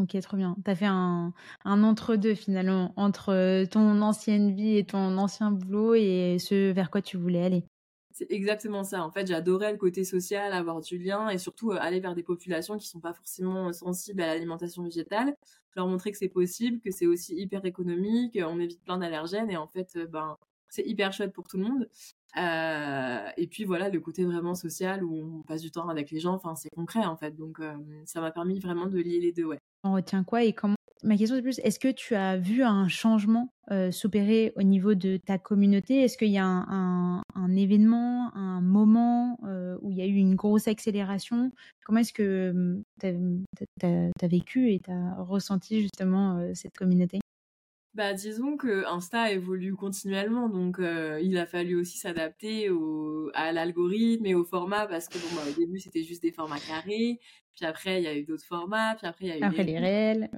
Ok, trop bien. Tu as fait un, entre-deux finalement, entre euh, ton ancienne vie et ton ancien boulot et ce vers quoi tu voulais aller. C'est exactement ça. En fait, j'adorais le côté social, avoir du lien et surtout euh, aller vers des populations qui sont pas forcément euh, sensibles à l'alimentation végétale. Leur montrer que c'est possible, que c'est aussi hyper économique, on évite plein d'allergènes et en fait, ben, c'est hyper chouette pour tout le monde. et puis voilà, le côté vraiment social où on passe du temps avec les gens, enfin, c'est concret en fait. Donc, ça m'a permis vraiment de lier les deux, ouais. On retient quoi et comment? Ma question c'est plus, est-ce que tu as vu un changement s'opérer au niveau de ta communauté? Est-ce qu'il y a un, événement, un moment où il y a eu une grosse accélération? Comment est-ce que tu as, vécu et tu as ressenti justement cette communauté? Bah, disons que Insta évolue continuellement, donc il a fallu aussi s'adapter à l'algorithme et au format parce que bon, bah, au début c'était juste des formats carrés, puis après il y a eu d'autres formats, puis après il y a eu après les, réels.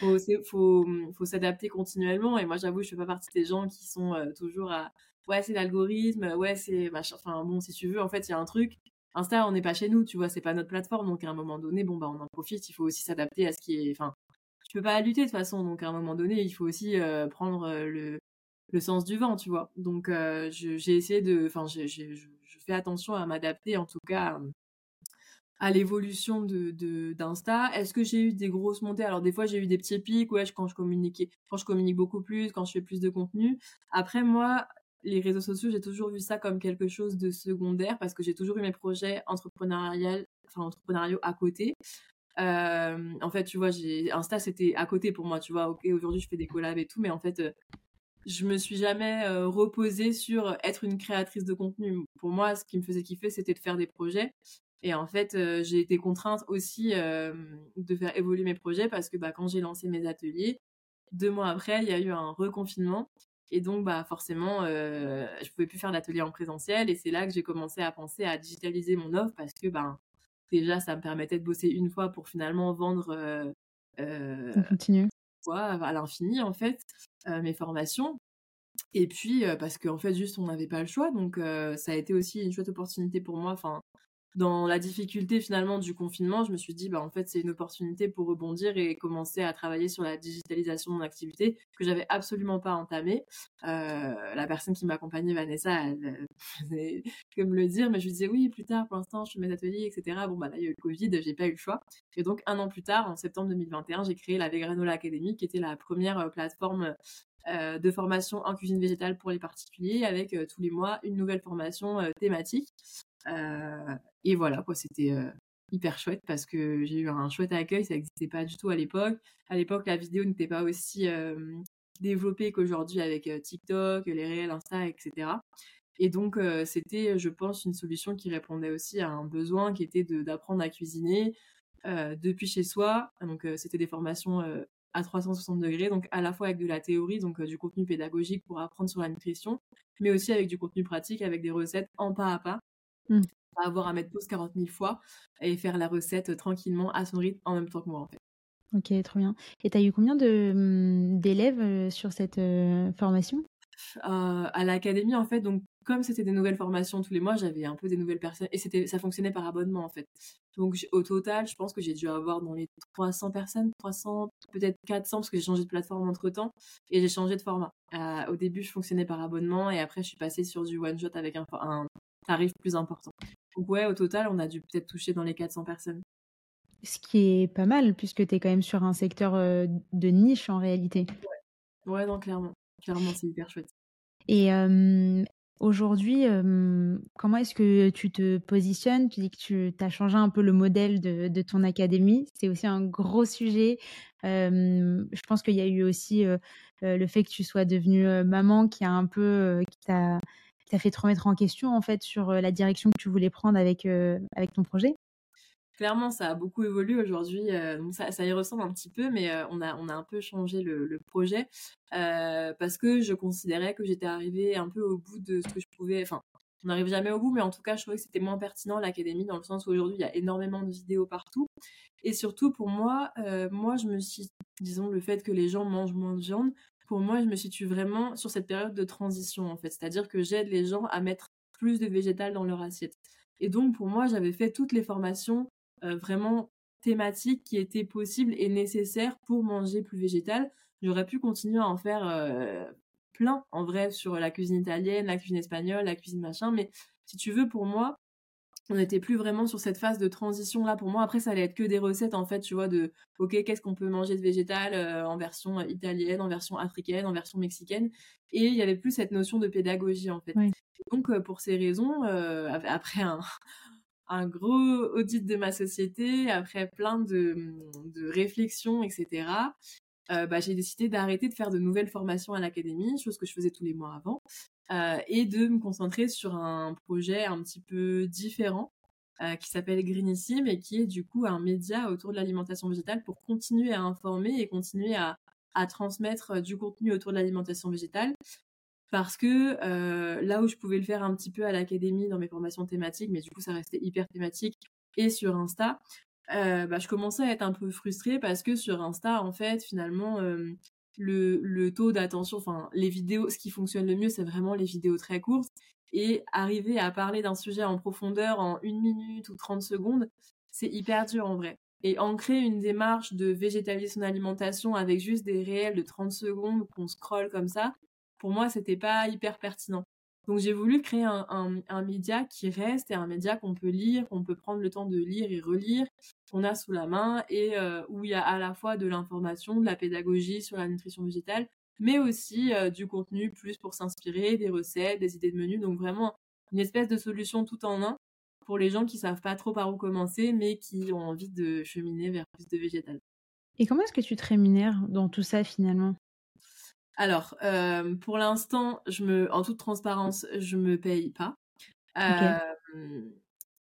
faut faut faut s'adapter continuellement et moi j'avoue je fais pas partie des gens qui sont toujours à ouais c'est l'algorithme, ouais c'est enfin bon si tu veux en fait il y a un truc. Insta on n'est pas chez nous, tu vois, c'est pas notre plateforme donc à un moment donné bon bah on en profite, il faut aussi s'adapter à ce qui est enfin tu peux pas lutter de toute façon. Donc à un moment donné, il faut aussi euh, prendre euh, le, sens du vent, tu vois. Donc euh, j'ai essayé de, enfin, je fais attention à m'adapter, en tout cas à l'évolution d'Insta. Est-ce que j'ai eu des grosses montées? Alors des fois j'ai eu des petits pics, ouais, quand je communiquais, quand je communique beaucoup plus, quand je fais plus de contenu. Après moi, les réseaux sociaux, j'ai toujours vu ça comme quelque chose de secondaire parce que j'ai toujours eu mes projets entrepreneuriaux, enfin entrepreneuriaux à côté. Euh, en fait, tu vois, j'ai Insta, c'était à côté pour moi, tu vois. Ok, aujourd'hui, je fais des collabs et tout, mais en fait, euh, je me suis jamais euh, reposée sur être une créatrice de contenu. Pour moi, ce qui me faisait kiffer, c'était de faire des projets. Et en fait, j'ai été contrainte aussi de faire évoluer mes projets parce que bah, quand j'ai lancé mes ateliers, deux mois après, il y a eu un reconfinement. Et donc, bah, forcément, je pouvais plus faire d'atelier en présentiel. Et c'est là que j'ai commencé à penser à digitaliser mon offre parce que, ben, déjà, ça me permettait de bosser une fois pour finalement vendre euh, euh, à l'infini, en fait, euh, mes formations. Et puis, parce qu'en fait, juste, on n'avait pas le choix. Donc, ça a été aussi une chouette opportunité pour moi. Enfin, dans la difficulté finalement du confinement, je me suis dit, bah, en fait, c'est une opportunité pour rebondir et commencer à travailler sur la digitalisation de mon activité que j'avais absolument pas entamée. Euh, la personne qui m'accompagnait, Vanessa, elle, faisait que me le dire, mais je lui disais, oui, plus tard, pour l'instant, je fais mes ateliers, etc. Bon, bah là, il y a eu le Covid, j'ai pas eu le choix. Et donc, un an plus tard, en septembre 2021, j'ai créé la Vegranola Academy, qui était la première euh, plateforme euh, de formation en cuisine végétale pour les particuliers, avec tous les mois une nouvelle formation thématique. Euh, et voilà, quoi, c'était euh, hyper chouette parce que j'ai eu un chouette accueil, ça n'existait pas du tout à l'époque. À l'époque, la vidéo n'était pas aussi développée qu'aujourd'hui avec TikTok, les réels, Insta, etc. Et donc, c'était, je pense, une solution qui répondait aussi à un besoin qui était d'apprendre à cuisiner depuis chez soi. Donc, c'était des formations à 360 degrés, donc à la fois avec de la théorie, donc du contenu pédagogique pour apprendre sur la nutrition, mais aussi avec du contenu pratique, avec des recettes en pas à pas. Pas avoir à mettre pause 40 000 fois et faire la recette tranquillement à son rythme en même temps que moi en fait. Ok, trop bien. Et tu as eu combien mmh, d'élèves sur cette formation? À l'académie, en fait, donc comme c'était des nouvelles formations tous les mois, j'avais un peu des nouvelles personnes et c'était ça fonctionnait par abonnement en fait. Donc au total, je pense que j'ai dû avoir dans les 300 personnes, 300, peut-être 400 parce que j'ai changé de plateforme entre-temps et j'ai changé de format. Euh, au début, je fonctionnais par abonnement et après je suis passée sur du one shot avec un, un tarif plus important. Donc ouais, au total, on a dû peut-être toucher dans les 400 personnes. Ce qui est pas mal puisque tu es quand même sur un secteur euh, de niche en réalité. Ouais, ouais non, clairement. Clairement, c'est hyper chouette. Et Aujourd'hui, comment est-ce que tu te positionnes? Tu dis que tu as changé un peu le modèle de, ton académie. C'est aussi un gros sujet. je pense qu'il y a eu aussi le fait que tu sois devenue maman qui a un peu qui t'a fait te remettre en question en fait sur la direction que tu voulais prendre avec avec ton projet? Clairement, ça a beaucoup évolué aujourd'hui. Ça, y ressemble un petit peu, mais on, a, on a un peu changé le, projet euh, parce que je considérais que j'étais arrivée un peu au bout de ce que je pouvais. Enfin, on n'arrive jamais au bout, mais en tout cas, je trouvais que c'était moins pertinent l'académie dans le sens où aujourd'hui, il y a énormément de vidéos partout. Et surtout, pour moi, moi, je me suis, disons, le fait que les gens mangent moins de viande, pour moi, je me situe vraiment sur cette période de transition, en fait. C'est-à-dire que j'aide les gens à mettre plus de végétal dans leur assiette. Et donc, pour moi, j'avais fait toutes les formations euh, vraiment thématiques qui étaient possibles et nécessaires pour manger plus végétal. J'aurais pu continuer à en faire euh, plein en vrai sur la cuisine italienne, la cuisine espagnole, la cuisine machin, mais si tu veux, pour moi, on n'était plus vraiment sur cette phase de transition là pour moi. Après ça allait être que des recettes en fait tu vois de ok qu'est-ce qu'on peut manger de végétal euh, en version italienne en version africaine en version mexicaine. Et il y avait plus cette notion de pédagogie en fait. Donc pour ces raisons après un, un gros audit de ma société, après plein de, de réflexions, etc., euh, bah, j'ai décidé d'arrêter de faire de nouvelles formations à l'académie, chose que je faisais tous les mois avant, euh, et de me concentrer sur un projet un petit peu différent euh, qui s'appelle Greenissime et qui est du coup un média autour de l'alimentation végétale pour continuer à informer et continuer à, transmettre du contenu autour de l'alimentation végétale. Parce que euh, là où je pouvais le faire un petit peu à l'académie dans mes formations thématiques, mais du coup ça restait hyper thématique et sur Insta, euh, bah, je commençais à être un peu frustrée parce que sur Insta, en fait, finalement, euh, le, le, taux d'attention, enfin les vidéos, ce qui fonctionne le mieux, c'est vraiment les vidéos très courtes. Et arriver à parler d'un sujet en profondeur en une minute ou 30 secondes, c'est hyper dur en vrai. Et ancrer une démarche de végétalisme d'alimentation avec juste des réels de 30 secondes qu'on scrolle comme ça, pour moi, c'était pas hyper pertinent. Donc j'ai voulu créer un, média qui reste et un média qu'on peut lire, qu'on peut prendre le temps de lire et relire, qu'on a sous la main et euh, où il y a à la fois de l'information, de la pédagogie sur la nutrition végétale, mais aussi euh, du contenu plus pour s'inspirer, des recettes, des idées de menus. Donc vraiment une espèce de solution tout en un pour les gens qui savent pas trop par où commencer, mais qui ont envie de cheminer vers plus de végétal. Et comment est-ce que tu te rémunères dans tout ça finalement? Alors, euh, pour l'instant, je me, en toute transparence, je me paye pas. Euh,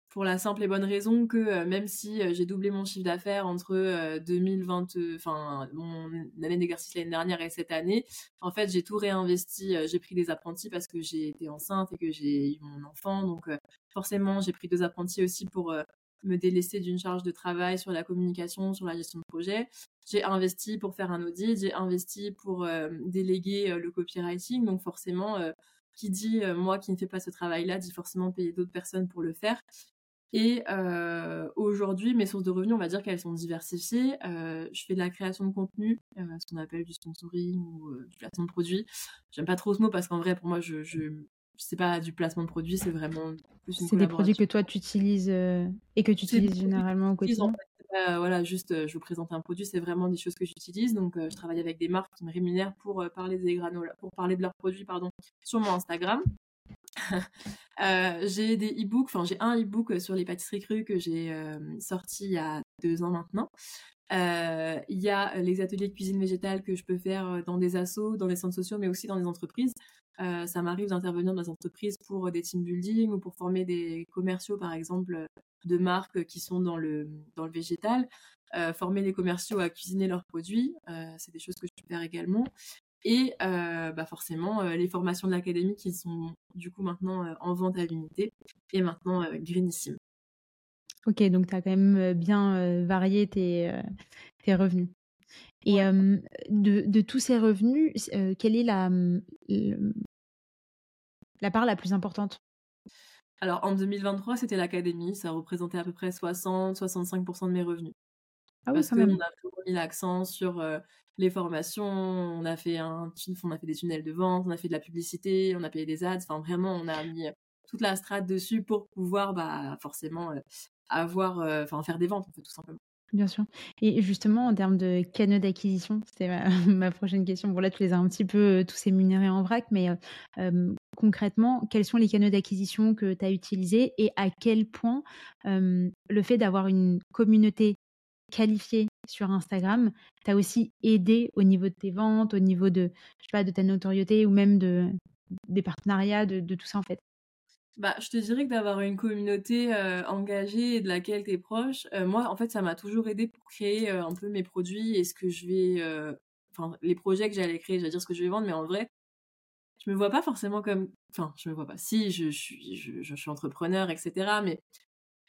pour la simple et bonne raison que euh, même si j'ai doublé mon chiffre d'affaires entre 2020, enfin mon année d'exercice l'année dernière et cette année, en fait j'ai tout réinvesti. j'ai pris des apprentis parce que j'ai été enceinte et que j'ai eu mon enfant, donc forcément j'ai pris deux apprentis aussi pour me délaisser d'une charge de travail sur la communication, sur la gestion de projet. J'ai investi pour faire un audit, j'ai investi pour euh, déléguer euh, le copywriting. Donc forcément, euh, qui dit moi qui ne fais pas ce travail-là, dit forcément payer d'autres personnes pour le faire. Et aujourd'hui, mes sources de revenus, on va dire qu'elles sont diversifiées. je fais de la création de contenu, ce qu'on appelle du sponsoring ou du placement de produits. J'aime pas trop ce mot parce qu'en vrai, pour moi, je, je c'est pas du placement de produits, c'est vraiment plus une C'est des produits que toi tu utilises et que tu utilises généralement au quotidien voilà, juste, euh, je vous présente un produit, c'est vraiment des choses que j'utilise. Donc, euh, je travaille avec des marques qui me rémunèrent pour euh, parler des granola, pour parler de leurs produits, pardon, sur mon Instagram. j'ai des e-books, enfin j'ai un e-book sur les pâtisseries crues que j'ai sorti il y a deux ans maintenant. Il y a les ateliers de cuisine végétale que je peux faire dans des assos, dans les centres sociaux, mais aussi dans des entreprises. ça m'arrive d'intervenir dans des entreprises pour des team building ou pour former des commerciaux, par exemple, de marques qui sont dans le, dans le végétal, euh, former les commerciaux à cuisiner leurs produits, euh, c'est des choses que je peux faire également. Et euh, bah forcément, les formations de l'académie qui sont du coup maintenant en vente à l'unité et maintenant greenissime. Ok, donc tu as quand même bien varié tes, tes revenus. Et de, de, tous ces revenus, quelle est la, la part la plus importante? Alors en 2023, c'était l'académie, ça représentait à peu près 60-65% de mes revenus. Ah parce qu'on a mis l'accent sur les formations, on a fait un, on a fait des tunnels de vente, on a fait de la publicité, on a payé des ads. Enfin, vraiment, on a mis toute la strate dessus pour pouvoir, bah, forcément, avoir, enfin, faire des ventes, tout simplement. Bien sûr. Et justement, en termes de canaux d'acquisition, c'était ma, prochaine question. Bon, là, tu les as un petit peu tous émunérés en vrac, mais concrètement, quels sont les canaux d'acquisition que tu as utilisés et à quel point le fait d'avoir une communauté qualifiée sur Instagram t'a aussi aidé au niveau de tes ventes, au niveau de, je sais pas, de ta notoriété ou même de, des partenariats, de tout ça en fait? Bah, je te dirais que d'avoir une communauté engagée et de laquelle tu es proche, moi, en fait, ça m'a toujours aidé pour créer un peu mes produits et ce que je vais. Enfin, les projets que j'allais créer, j'allais dire ce que je vais vendre, mais en vrai, je me vois pas forcément comme. Enfin, je me vois pas. Si, je, suis, je, suis entrepreneur, etc. Mais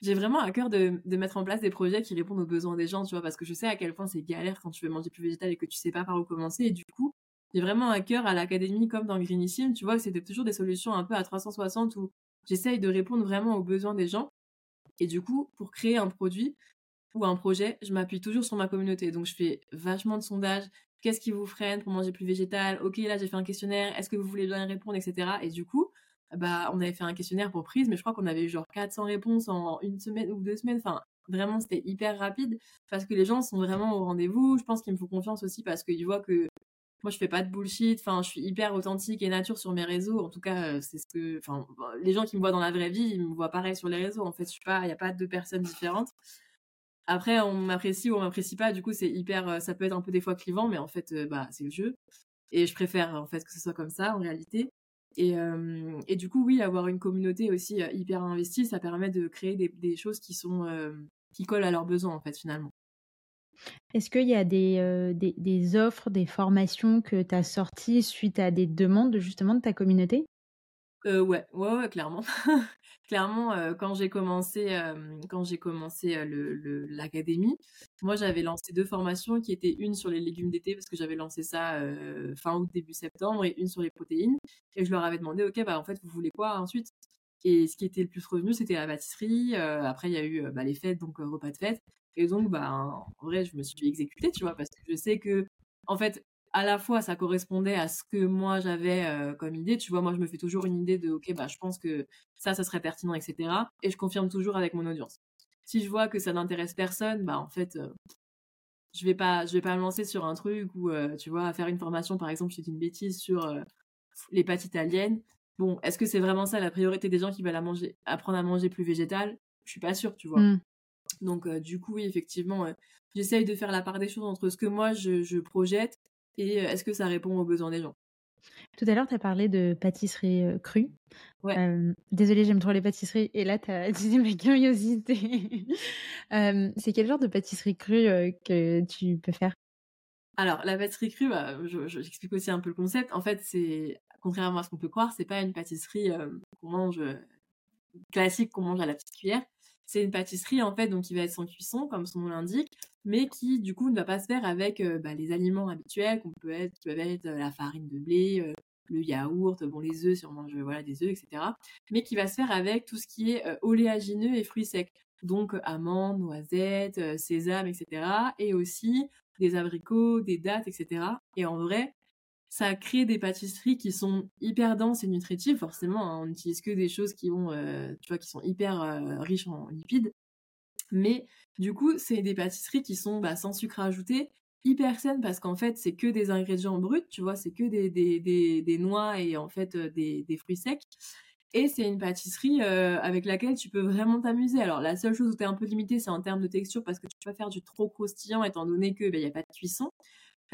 j'ai vraiment à cœur de, de, mettre en place des projets qui répondent aux besoins des gens, tu vois, parce que je sais à quel point c'est galère quand tu veux manger plus végétal et que tu sais pas par où commencer. Et du coup, j'ai vraiment à cœur à l'académie comme dans Greenissime, tu vois, que c'était toujours des solutions un peu à 360 où J'essaye de répondre vraiment aux besoins des gens. Et du coup, pour créer un produit ou un projet, je m'appuie toujours sur ma communauté. Donc, je fais vachement de sondages. Qu'est-ce qui vous freine pour manger plus végétal? Ok, là, j'ai fait un questionnaire. Est-ce que vous voulez bien répondre, etc. Et du coup, bah, on avait fait un questionnaire pour prise, mais je crois qu'on avait eu genre 400 réponses en une semaine ou deux semaines. Enfin, vraiment, c'était hyper rapide parce que les gens sont vraiment au rendez-vous. Je pense qu'ils me font confiance aussi parce qu'ils voient que moi je fais pas de bullshit. Enfin je suis hyper authentique et nature sur mes réseaux. En tout cas euh, c'est ce que enfin les gens qui me voient dans la vraie vie ils me voient pareil sur les réseaux. En fait je suis pas il y a pas deux personnes différentes. Après on m'apprécie ou on m'apprécie pas. Du coup c'est hyper euh, ça peut être un peu des fois clivant mais en fait euh, bah c'est le jeu. Et je préfère en fait que ce soit comme ça en réalité. Et, et du coup oui avoir une communauté aussi hyper investie ça permet de créer des, des choses qui sont qui collent à leurs besoins en fait finalement est-ce qu'il y a des, des, offres, des formations que tu as sorties suite à des demandes justement de ta communauté? Euh, ouais, ouais, clairement. clairement, quand j'ai commencé, quand j'ai commencé l'académie, moi j'avais lancé deux formations qui étaient une sur les légumes d'été parce que j'avais lancé ça fin août début septembre et une sur les protéines. Et je leur avais demandé, ok, bah en fait vous voulez quoi ensuite? Et ce qui était le plus revenu, c'était la pâtisserie. après il y a eu bah, les fêtes, donc repas de fête. Et donc, bah, en vrai, je me suis exécutée, tu vois, parce que je sais que, en fait, à la fois, ça correspondait à ce que moi j'avais euh, comme idée. Tu vois, moi, je me fais toujours une idée de, ok, bah, je pense que ça, ça serait pertinent, etc. Et je confirme toujours avec mon audience. Si je vois que ça n'intéresse personne, bah, en fait, euh, je vais pas, je vais pas me lancer sur un truc où, euh, tu vois, faire une formation, par exemple, c'est une bêtise sur les pâtes italiennes. Bon, est-ce que c'est vraiment ça la priorité des gens qui veulent apprendre à manger plus végétal? Je suis pas sûre, tu vois. Mmh. Donc, du coup, oui, effectivement, j'essaye de faire la part des choses entre ce que moi je, projette et est-ce que ça répond aux besoins des gens. Tout à l'heure, tu as parlé de pâtisserie crue. Ouais. désolée, j'aime trop les pâtisseries. Et là, tu as dit ma curiosité. c'est quel genre de pâtisserie crue que tu peux faire? Alors, la pâtisserie crue, bah, j'explique aussi un peu le concept. En fait, c'est contrairement à ce qu'on peut croire, c'est pas une pâtisserie qu'on mange classique qu'on mange à la petite cuillère. C'est une pâtisserie en fait, donc qui va être sans cuisson, comme son nom l'indique, mais qui du coup ne va pas se faire avec euh, bah, les aliments habituels, qu'on peut être, qui peuvent être euh, la farine de blé, euh, le yaourt, bon les œufs si on mange voilà des œufs, etc. Mais qui va se faire avec tout ce qui est oléagineux et fruits secs, donc amandes, noisettes, sésame, etc. Et aussi des abricots, des dattes, etc. Et en vrai, ça crée des pâtisseries qui sont hyper denses et nutritives. Forcément, hein, on n'utilise que des choses qui euh, qui sont hyper euh, riches en lipides. Mais du coup, c'est des pâtisseries qui sont bah, sans sucre ajouté, hyper saines parce qu'en fait, c'est que des ingrédients bruts, tu vois, c'est que des, noix et en fait euh, des, fruits secs. Et c'est une pâtisserie avec laquelle tu peux vraiment t'amuser. Alors la seule chose où tu es un peu limité, c'est en termes de texture parce que tu pas faire du trop croustillant étant donné qu'il n'y bah, a pas de cuisson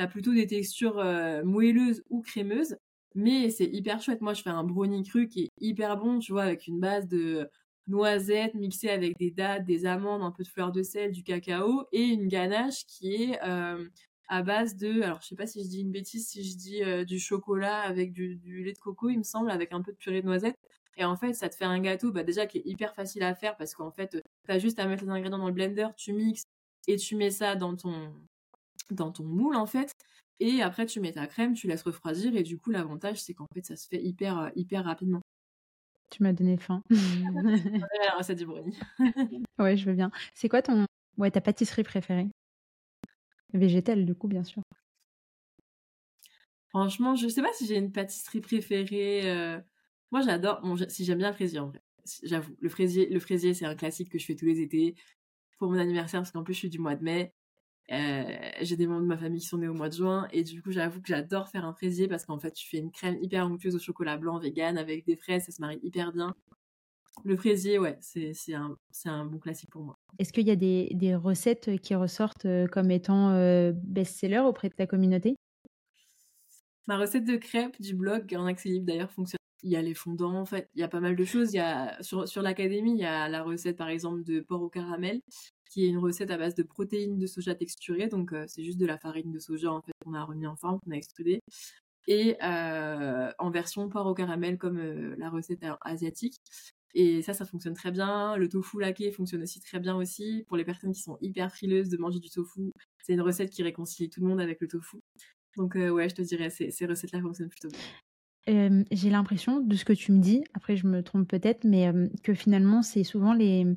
plutôt des textures euh, moelleuses ou crémeuses. Mais c'est hyper chouette. Moi, je fais un brownie cru qui est hyper bon, tu vois, avec une base de noisettes mixée avec des dattes, des amandes, un peu de fleur de sel, du cacao et une ganache qui est euh, à base de, alors je sais pas si je dis une bêtise, si je dis euh, du chocolat avec du, lait de coco, il me semble, avec un peu de purée de noisettes. Et en fait, ça te fait un gâteau, bah, déjà qui est hyper facile à faire parce qu'en fait, tu juste à mettre les ingrédients dans le blender, tu mixes et tu mets ça dans ton dans ton moule en fait. Et après, tu mets ta crème, tu laisses refroidir. Et du coup, l'avantage, c'est qu'en fait, ça se fait hyper, hyper rapidement. Tu m'as donné faim. la recette du brownie. ouais, je veux bien. C'est quoi ton ouais, ta pâtisserie préférée? Végétale, du coup, bien sûr. Franchement, je sais pas si j'ai une pâtisserie préférée. Euh. Moi, j'adore. si j'aime bien le fraisier, en vrai. J'avoue, le fraisier, le fraisier, c'est un classique que je fais tous les étés pour mon anniversaire, parce qu'en plus, je suis du mois de mai. Euh, j'ai des membres de ma famille qui sont nés au mois de juin et du coup j'avoue que j'adore faire un fraisier parce qu'en fait tu fais une crème hyper onctueuse au chocolat blanc vegan avec des fraises, ça se marie hyper bien. Le fraisier, ouais, c'est un, un bon classique pour moi. Est-ce qu'il y a des, des, recettes qui ressortent euh, comme étant euh, best-seller auprès de ta communauté? Ma recette de crêpes du blog en accès libre d'ailleurs fonctionne. Il y a les fondants, en fait, il y a pas mal de choses. Il y a, sur, sur l'académie, il y a la recette par exemple de porc au caramel qui est une recette à base de protéines de soja texturées. Donc, euh, c'est juste de la farine de soja en fait qu'on a remis en forme, qu'on a extrudé. Et euh, en version porc au caramel comme euh, la recette asiatique. Et ça, ça fonctionne très bien. Le tofu laqué fonctionne aussi très bien aussi. Pour les personnes qui sont hyper frileuses de manger du tofu, c'est une recette qui réconcilie tout le monde avec le tofu. Donc ouais, je te dirais, ces recettes-là fonctionnent plutôt bien. J'ai l'impression de ce que tu me dis, après je me trompe peut-être, mais que finalement c'est souvent les,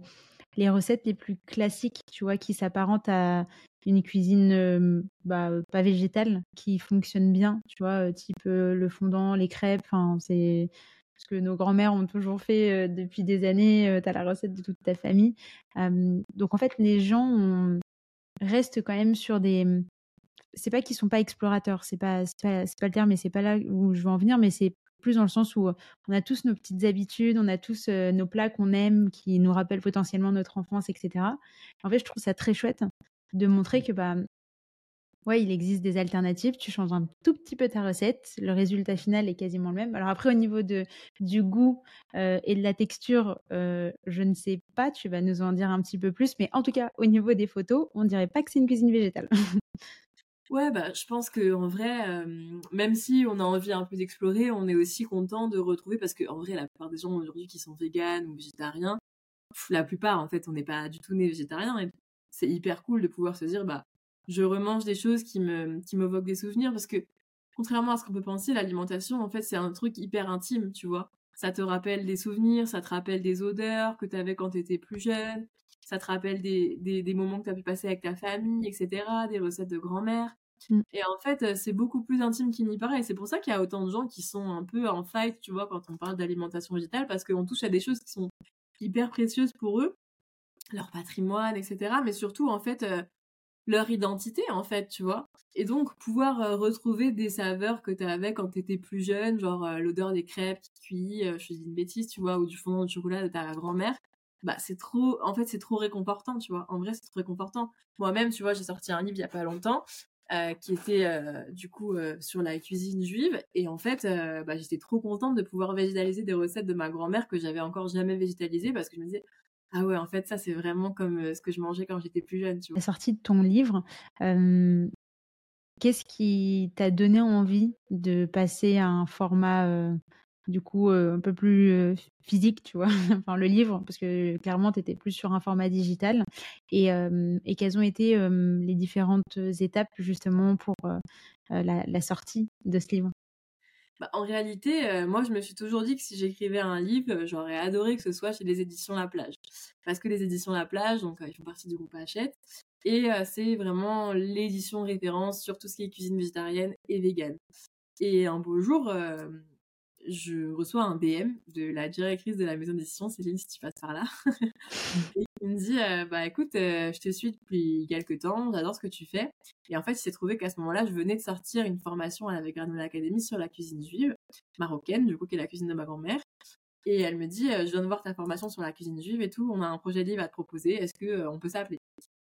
les recettes les plus classiques, tu vois, qui s'apparentent à une cuisine bah, pas végétale, qui fonctionne bien, tu vois, type le fondant, les crêpes, enfin, c'est ce que nos grands-mères ont toujours fait depuis des années, tu as la recette de toute ta famille. donc en fait, les gens restent quand même sur des c'est pas qu'ils sont pas explorateurs, c'est pas, pas, pas le terme, mais c'est pas là où je veux en venir, mais c'est plus dans le sens où on a tous nos petites habitudes, on a tous nos plats qu'on aime, qui nous rappellent potentiellement notre enfance, etc. En fait, je trouve ça très chouette de montrer que bah ouais, il existe des alternatives. Tu changes un tout petit peu ta recette, le résultat final est quasiment le même. Alors après, au niveau de du goût et de la texture, je ne sais pas. Tu vas nous en dire un petit peu plus, mais en tout cas, au niveau des photos, on dirait pas que c'est une cuisine végétale. Ouais, bah, je pense que en vrai, même si on a envie un peu d'explorer, on est aussi content de retrouver parce que en vrai, la plupart des gens aujourd'hui qui sont véganes ou végétariens, la plupart en fait, on n'est pas du tout né végétarien et c'est hyper cool de pouvoir se dire bah je remange des choses qui me qui m'évoquent des souvenirs parce que contrairement à ce qu'on peut penser, l'alimentation en fait, c'est un truc hyper intime, tu vois. Ça te rappelle des souvenirs, ça te rappelle des odeurs que tu avais quand tu étais plus jeune, ça te rappelle des, des, des moments que tu as pu passer avec ta famille, etc., des recettes de grand-mère. Mmh. Et en fait, c'est beaucoup plus intime qu'il n'y paraît. C'est pour ça qu'il y a autant de gens qui sont un peu en fight, tu vois, quand on parle d'alimentation végétale, parce qu'on touche à des choses qui sont hyper précieuses pour eux, leur patrimoine, etc. Mais surtout, en fait, leur identité, en fait, tu vois. Et donc, pouvoir retrouver des saveurs que tu avais quand tu étais plus jeune, genre l'odeur des crêpes qui cuit, je dis une bêtise, tu vois, ou du fondant de chocolat de ta grand-mère, bah c'est trop en fait c'est trop réconfortant tu vois en vrai c'est trop réconfortant moi-même tu vois j'ai sorti un livre il y a pas longtemps euh, qui était euh, du coup euh, sur la cuisine juive. Et en fait, bah, j'étais trop contente de pouvoir végétaliser des recettes de ma grand-mère que j'avais encore jamais végétalisées parce que je me disais, ah ouais, en fait, ça c'est vraiment comme ce que je mangeais quand j'étais plus jeune. La sortie de ton livre, qu'est-ce qui t'a donné envie de passer à un format du coup un peu plus physique, tu vois, enfin le livre, parce que clairement tu étais plus sur un format digital. Et, et quelles ont été les différentes étapes justement pour la, sortie de ce livre? Bah, En réalité, moi je me suis toujours dit que si j'écrivais un livre, j'aurais adoré que ce soit chez les éditions La Plage. Parce que les éditions La Plage, donc ils font partie du groupe Hachette, et c'est vraiment l'édition référence sur tout ce qui est cuisine végétarienne et végane. Et un beau jour, je reçois un DM de la directrice de la maison d'édition, Céline, si tu passes par là. et il me dit, euh, bah écoute, euh, je te suis depuis quelques temps, j'adore ce que tu fais. Et en fait, il s'est trouvé qu'à ce moment-là, je venais de sortir une formation à la Granola Academy sur la cuisine juive, marocaine, du coup, qui est la cuisine de ma grand-mère. Et elle me dit, euh, je viens de voir ta formation sur la cuisine juive et tout, on a un projet de livre à te proposer, est-ce que on peut s'appeler?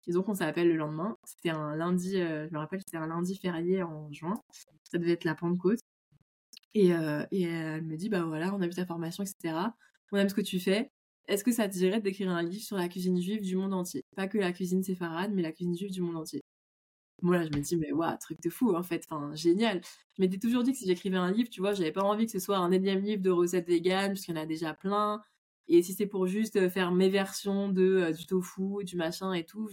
Et donc, on s'appelle le lendemain. C'était un lundi, je me rappelle, c'était un lundi férié en juin. Ça devait être la Pentecôte. Et, euh, et, elle me dit, bah voilà, on a vu ta formation, etc. On aime ce que tu fais. Est-ce que ça te dirait d'écrire un livre sur la cuisine juive du monde entier? Pas que la cuisine séfarade, mais la cuisine juive du monde entier. Moi, là, je me dis, mais waouh, truc de fou, en fait. Enfin, génial. Je m'étais toujours dit que si j'écrivais un livre, tu vois, j'avais pas envie que ce soit un énième livre de recettes véganes, puisqu'il y en a déjà plein. Et si c'est pour juste faire mes versions de, euh, du tofu, du machin et tout,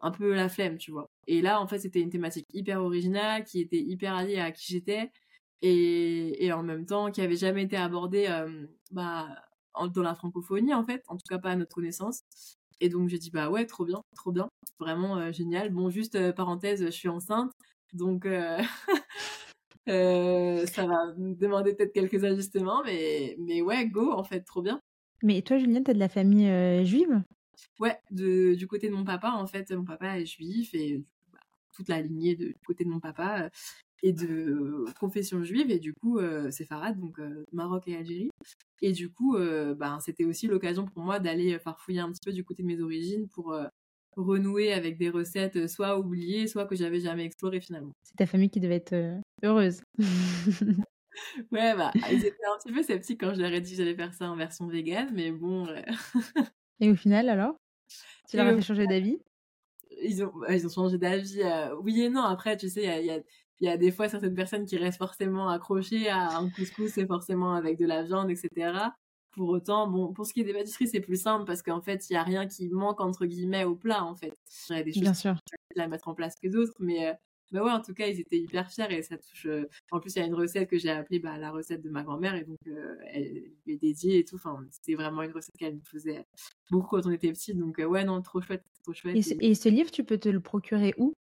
un peu la flemme, tu vois. Et là, en fait, c'était une thématique hyper originale, qui était hyper alliée à qui j'étais, et, et en même temps, qui avait jamais été abordée bah, dans la francophonie, en fait, en tout cas pas à notre connaissance. Et donc, j'ai dit, bah ouais, trop bien, trop bien, vraiment génial. Bon, juste parenthèse, je suis enceinte, donc Euh, ça va me demander peut-être quelques ajustements, mais, mais ouais, go, en fait, trop bien. Mais toi, Julien, t'as de la famille euh, juive? Ouais, de, du côté de mon papa, en fait, mon papa est juif et bah, toute la lignée de, du côté de mon papa est de confession juive et du coup, c'est Farad, donc Maroc et Algérie. Et du coup, bah, c'était aussi l'occasion pour moi d'aller farfouiller un petit peu du côté de mes origines pour renouer avec des recettes euh, soit oubliées, soit que j'avais jamais explorées finalement. C'est ta famille qui devait être euh, heureuse. ouais, bah, ils étaient un petit peu sceptiques quand je leur ai dit que j'allais faire ça en version vegan, mais bon. Et au final, alors? Tu leur as fait changer d'avis? ils ont, ils ont changé d'avis. Euh, oui et non. Après, tu sais, il y a, y a, des fois certaines personnes qui restent forcément accrochées à un couscous et forcément avec de la viande, etc. Pour autant, bon, pour ce qui est des pâtisseries, c'est plus simple parce qu'en fait, il n'y a rien qui manque entre guillemets au plat, en fait. Il y a des choses Bien sûr. à mettre en place que d'autres, mais, euh, bah ouais, en tout cas, ils étaient hyper fiers et ça touche. Euh, en plus, il y a une recette que j'ai appelée bah, la recette de ma grand-mère et donc euh, elle est dédiée et tout. Enfin, c'était vraiment une recette qu'elle nous faisait beaucoup quand on était petits. Donc, ouais, non, trop chouette, trop chouette. Et, ce, et ce livre, tu peux te le procurer où?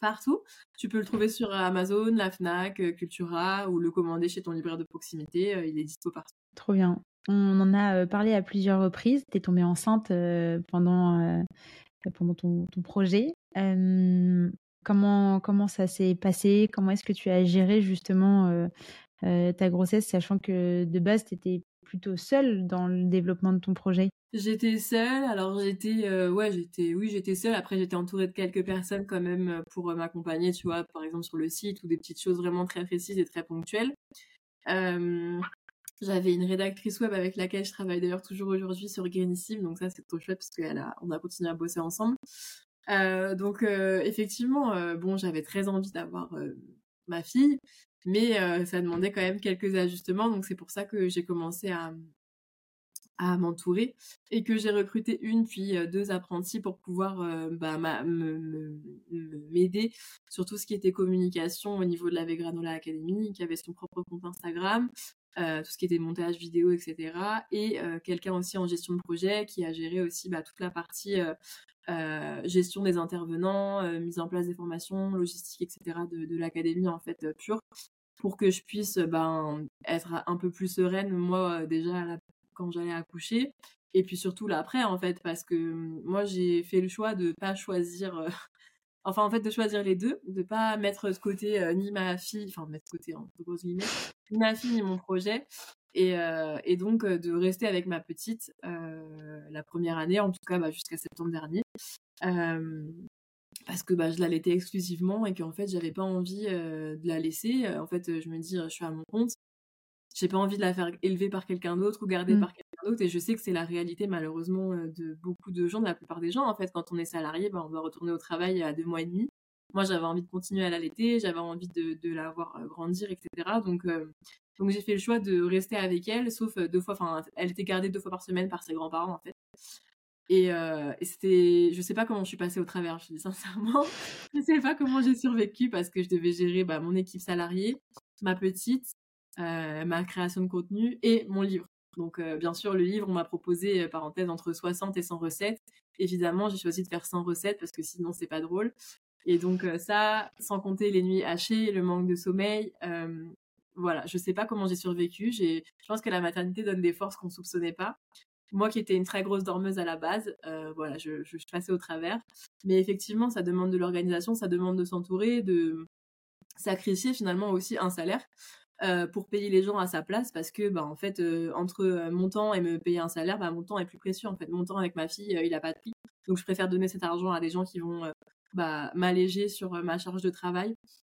Partout. Tu peux le trouver sur Amazon, la Fnac, Cultura ou le commander chez ton libraire de proximité. il est dispo partout. Trop bien. On en a parlé à plusieurs reprises. Tu es tombée enceinte pendant, pendant ton, projet. comment, comment ça s'est passé? Comment est-ce que tu as géré justement ta grossesse, sachant que de base, tu étais plutôt seule dans le développement de ton projet? J'étais seule, alors j'étais, ouais, j'étais, oui, j'étais seule. Après, j'étais entourée de quelques personnes quand même pour m'accompagner, tu vois, par exemple sur le site ou des petites choses vraiment très précises et très ponctuelles. J'avais une rédactrice web avec laquelle je travaille d'ailleurs toujours aujourd'hui sur Greenissime, donc ça c'est trop chouette parce qu'on a, a continué à bosser ensemble. Euh, donc euh, effectivement, euh, bon, j'avais très envie d'avoir ma fille, mais ça demandait quand même quelques ajustements, donc c'est pour ça que j'ai commencé à, à m'entourer et que j'ai recruté une puis deux apprentis pour pouvoir bah, m'aider sur tout ce qui était communication au niveau de la Vegranola Academy, qui avait son propre compte Instagram, euh, tout ce qui était montage vidéo, etc. Et euh, quelqu'un aussi en gestion de projet qui a géré aussi bah, toute la partie euh, gestion des intervenants, mise en place des formations, logistique, etc. de, de l'académie en fait pure, pour que je puisse ben, être un peu plus sereine moi déjà quand j'allais accoucher. Et puis surtout là après en fait parce que moi j'ai fait le choix de pas choisir enfin en fait de choisir les deux, de pas mettre de côté euh, ni ma fille, enfin mettre de côté en de grosses guillemets, ni ma fille ni mon projet, et, euh, et donc euh, de rester avec ma petite la première année, en tout cas bah, jusqu'à septembre dernier, parce que bah, je l'allaitais exclusivement et qu'en fait j'avais pas envie de la laisser. En fait je me dis je suis à mon compte, j'ai pas envie de la faire élever par quelqu'un d'autre ou garder mmh. par quelqu'un d'autre. Et je sais que c'est la réalité, malheureusement, euh, de beaucoup de gens, de la plupart des gens. En fait, quand on est salarié, ben, on doit retourner au travail à deux mois et demi. Moi, j'avais envie de continuer à l'allaiter, j'avais envie de, de, la voir euh, grandir, etc. Donc, euh, donc j'ai fait le choix de rester avec elle, sauf deux fois, enfin, elle était gardée deux fois par semaine par ses grands-parents, en fait. Et, et c'était, je sais pas comment je suis passée au travers, je dis sincèrement. je sais pas comment j'ai survécu parce que je devais gérer bah, mon équipe salariée, ma petite, euh, ma création de contenu et mon livre. Donc euh, bien sûr, le livre, on m'a proposé, euh, parenthèse, entre 60 et 100 recettes. Évidemment, j'ai choisi de faire 100 recettes parce que sinon, c'est pas drôle. Et donc ça, sans compter les nuits hachées, le manque de sommeil, voilà, je sais pas comment j'ai survécu. Je pense que la maternité donne des forces qu'on soupçonnait pas. Moi qui étais une très grosse dormeuse à la base, voilà, je, passais au travers. Mais effectivement, ça demande de l'organisation, ça demande de s'entourer, de sacrifier finalement aussi un salaire. Euh, pour payer les gens à sa place parce que bah en fait euh, entre euh, mon temps et me payer un salaire bah mon temps est plus précieux en fait mon temps avec ma fille il a pas de prix donc je préfère donner cet argent à des gens qui vont bah, m'alléger sur ma charge de travail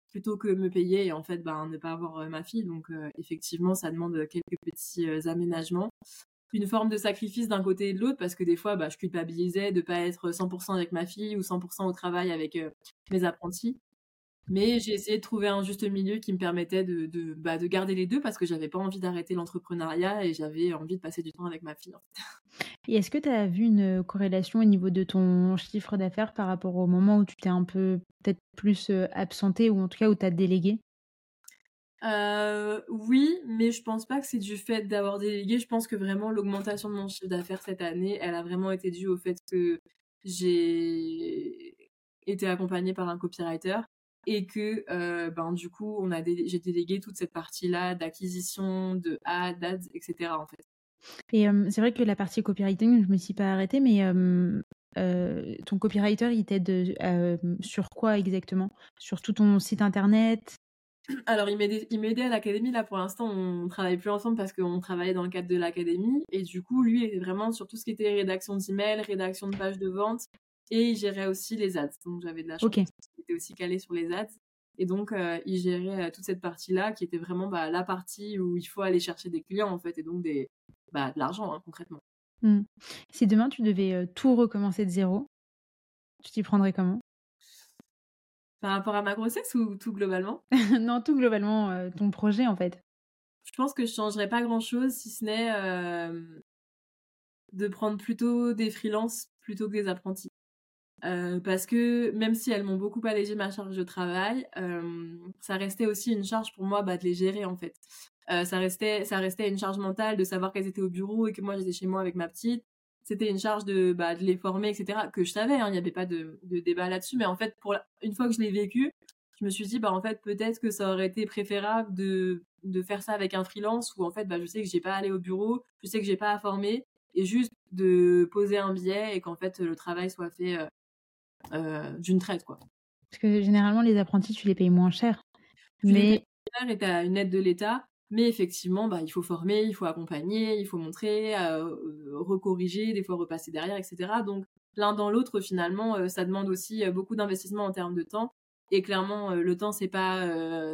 plutôt que me payer et en fait ne pas avoir ma fille donc effectivement ça demande quelques petits aménagements une forme de sacrifice d'un côté et de l'autre parce que des fois bah, je culpabilisais de pas être 100% avec ma fille ou 100% au travail avec mes apprentis Mais j'ai essayé de trouver un juste milieu qui me permettait de, de, bah, de garder les deux parce que j'avais pas envie d'arrêter l'entrepreneuriat et j'avais envie de passer du temps avec ma fille. Et est-ce que tu as vu une corrélation au niveau de ton chiffre d'affaires par rapport au moment où tu t'es un peu peut-être plus absenté ou en tout cas où tu as délégué? Euh, oui, mais je pense pas que c'est du fait d'avoir délégué. Je pense que vraiment l'augmentation de mon chiffre d'affaires cette année, elle a vraiment été due au fait que j'ai été accompagnée par un copywriter et que euh, ben du coup on a j'ai délégué toute cette partie là d'acquisition de ads etc en fait. Et c'est vrai que la partie copywriting je me suis pas arrêtée mais euh, ton copywriter il t'aide sur quoi exactement? Sur tout ton site internet? alors, il m'aidait à l'académie. Là, pour l'instant, on ne travaille plus ensemble parce qu'on travaillait dans le cadre de l'académie. Et du coup, lui était vraiment sur tout ce qui était rédaction d'emails, rédaction de pages de vente. Et il gérait aussi les ads. Donc, j'avais de la chance. Il était aussi calé sur les ads. Et donc, euh, il gérait euh, toute cette partie-là qui était vraiment bah, la partie où il faut aller chercher des clients, en fait, et donc des, bah, de l'argent, hein, concrètement. Mmh. Si demain, tu devais euh, tout recommencer de zéro, tu t'y prendrais comment? Par rapport à ma grossesse ou tout globalement? Non, tout globalement, euh, ton projet en fait. Je pense que je changerais pas grand chose si ce n'est euh, de prendre plutôt des freelances plutôt que des apprentis. Euh, parce que même si elles m'ont beaucoup allégé ma charge de travail, ça restait aussi une charge pour moi bah, de les gérer en fait. ça restait ça restait une charge mentale de savoir qu'elles étaient au bureau et que moi j'étais chez moi avec ma petite c'était une charge de, bah, de les former, etc., que je savais, hein, il n'y avait pas de, de débat là-dessus, mais en fait, pour une fois que je l'ai vécu, je me suis dit, bah, en fait, peut-être que ça aurait été préférable de, de faire ça avec un freelance où, en fait, bah, je sais que j'ai pas à aller au bureau, je sais que j'ai pas à former, et juste de poser un billet et qu'en fait, le travail soit fait euh, euh, d'une traite, quoi. Parce que généralement, les apprentis, tu les payes moins cher. mais. Et tu as une aide de l'État, mais effectivement, bah, il faut former, il faut accompagner, il faut montrer, euh, euh, recorriger, des fois repasser derrière, etc. Donc l'un dans l'autre, finalement, euh, ça demande aussi beaucoup d'investissement en termes de temps. Et clairement, le temps, c'est pas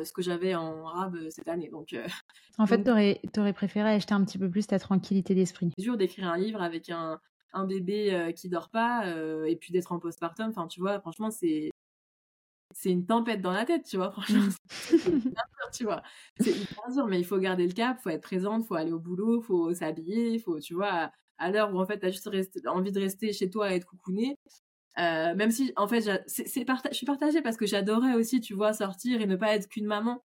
ce que j'avais en rab cette année. Donc, en fait, t'aurais aurais préféré acheter un petit peu plus ta tranquillité d'esprit. C'est dur d'écrire un livre avec un, un bébé qui dort pas et puis d'être en postpartum. Enfin, tu vois, franchement, c'est c'est une tempête dans la tête, tu vois, franchement. Mmh. tu vois. C'est hyper dur, mais il faut garder le cap, il faut être présente, il faut aller au boulot, il faut s'habiller, il faut, tu vois, à, l'heure où en fait tu as juste envie de rester chez toi et être coucouné. Euh, même si, en fait, c'est, je suis partagée parce que j'adorais aussi, tu vois, sortir et ne pas être qu'une maman.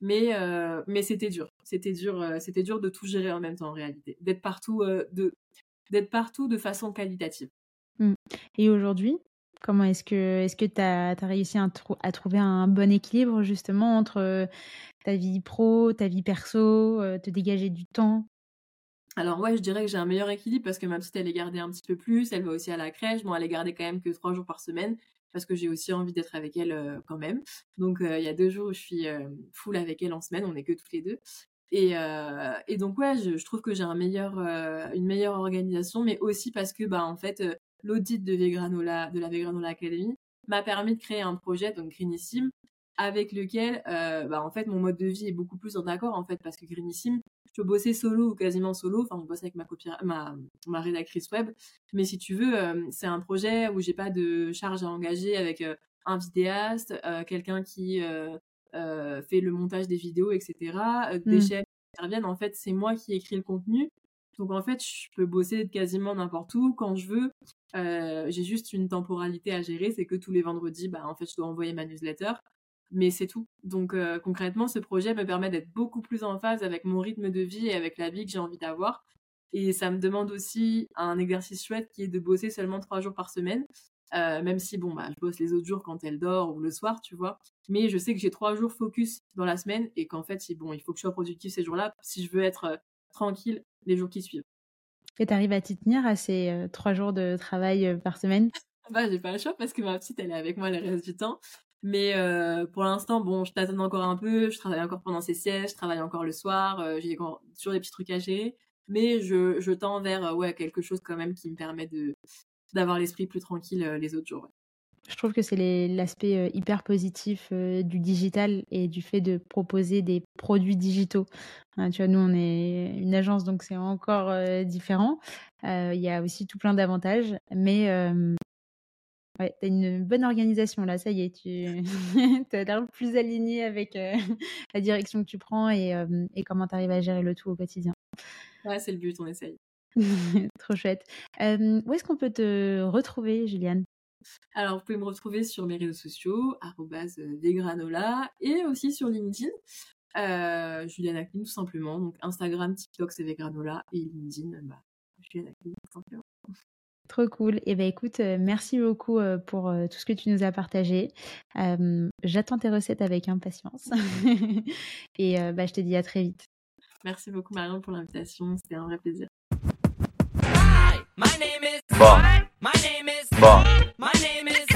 Mais, euh, mais c'était dur. C'était dur, euh, c'était dur de tout gérer en même temps, en réalité. D'être partout, de, d'être partout de façon qualitative. Mmh. Et aujourd'hui, Comment est-ce que est-ce que tu as, réussi à, trouver un bon équilibre justement entre euh, ta vie pro, ta vie perso, euh, te dégager du temps? Alors ouais, je dirais que j'ai un meilleur équilibre parce que ma petite elle est gardée un petit peu plus, elle va aussi à la crèche, bon elle est gardée quand même que trois jours par semaine parce que j'ai aussi envie d'être avec elle quand même. Donc il y a deux jours où je suis full avec elle en semaine, on est que toutes les deux. Et, et donc ouais, je, je trouve que j'ai un meilleur, une meilleure organisation, mais aussi parce que bah en fait l'audit de, Vegranola, de la Vegranola Academy m'a permis de créer un projet, donc Greenissime, avec lequel, euh, bah, en fait, mon mode de vie est beaucoup plus en accord, en fait, parce que Greenissime, je peux bosser solo ou quasiment solo, enfin, je bosse avec ma, copie, ma, ma rédactrice web, mais si tu veux, euh, c'est un projet où j'ai pas de charge à engager avec euh, un vidéaste, quelqu'un qui fait le montage des vidéos, etc., des mmh. chaînes qui interviennent, en fait, c'est moi qui écris le contenu, donc en fait, je peux bosser quasiment n'importe où quand je veux. Euh, j'ai juste une temporalité à gérer, c'est que tous les vendredis, bah, en fait, je dois envoyer ma newsletter. Mais c'est tout. Donc euh, concrètement, ce projet me permet d'être beaucoup plus en phase avec mon rythme de vie et avec la vie que j'ai envie d'avoir. Et ça me demande aussi un exercice chouette qui est de bosser seulement trois jours par semaine. Euh, même si bon bah je bosse les autres jours quand elle dort ou le soir tu vois mais je sais que j'ai trois jours focus dans la semaine et qu'en fait bon il faut que je sois productif ces jours-là si je veux être tranquille les jours qui suivent. Et tu arrives à t'y tenir à ces euh, trois jours de travail euh, par semaine? Bah, j'ai pas le choix parce que ma petite, elle est avec moi le reste du temps. Mais euh, pour l'instant, bon, je t'attends encore un peu. Je travaille encore pendant ces sièges, je travaille encore le soir. j'ai toujours des petits trucs à gérer. Mais je, je tends vers ouais, quelque chose quand même qui me permet de d'avoir l'esprit plus tranquille les autres jours. Je trouve que c'est l'aspect euh, hyper positif euh, du digital et du fait de proposer des produits digitaux. Hein, tu vois, nous, on est une agence, donc c'est encore euh, différent. Il y a aussi tout plein d'avantages, mais Ouais, tu as une bonne organisation là, ça y est, tu as l'air plus aligné avec la direction que tu prends et, et comment tu arrives à gérer le tout au quotidien. Ouais, c'est le but, on essaye. Trop chouette. où est-ce qu'on peut te retrouver, Juliane? Alors, vous pouvez me retrouver sur mes réseaux sociaux, @vegranola et aussi sur LinkedIn. Euh, Juliane Aklin, tout simplement. Donc, Instagram, TikTok, c'est Vegranola et LinkedIn, bah, Juliane Aklin, tout simplement. Trop cool. Et eh ben écoute, euh, merci beaucoup euh, pour euh, tout ce que tu nous as partagé. J'attends tes recettes avec impatience. et bah, je te dis à très vite. Merci beaucoup Marion pour l'invitation, c'était un vrai plaisir. My name is Bon. My name is Bon. My name is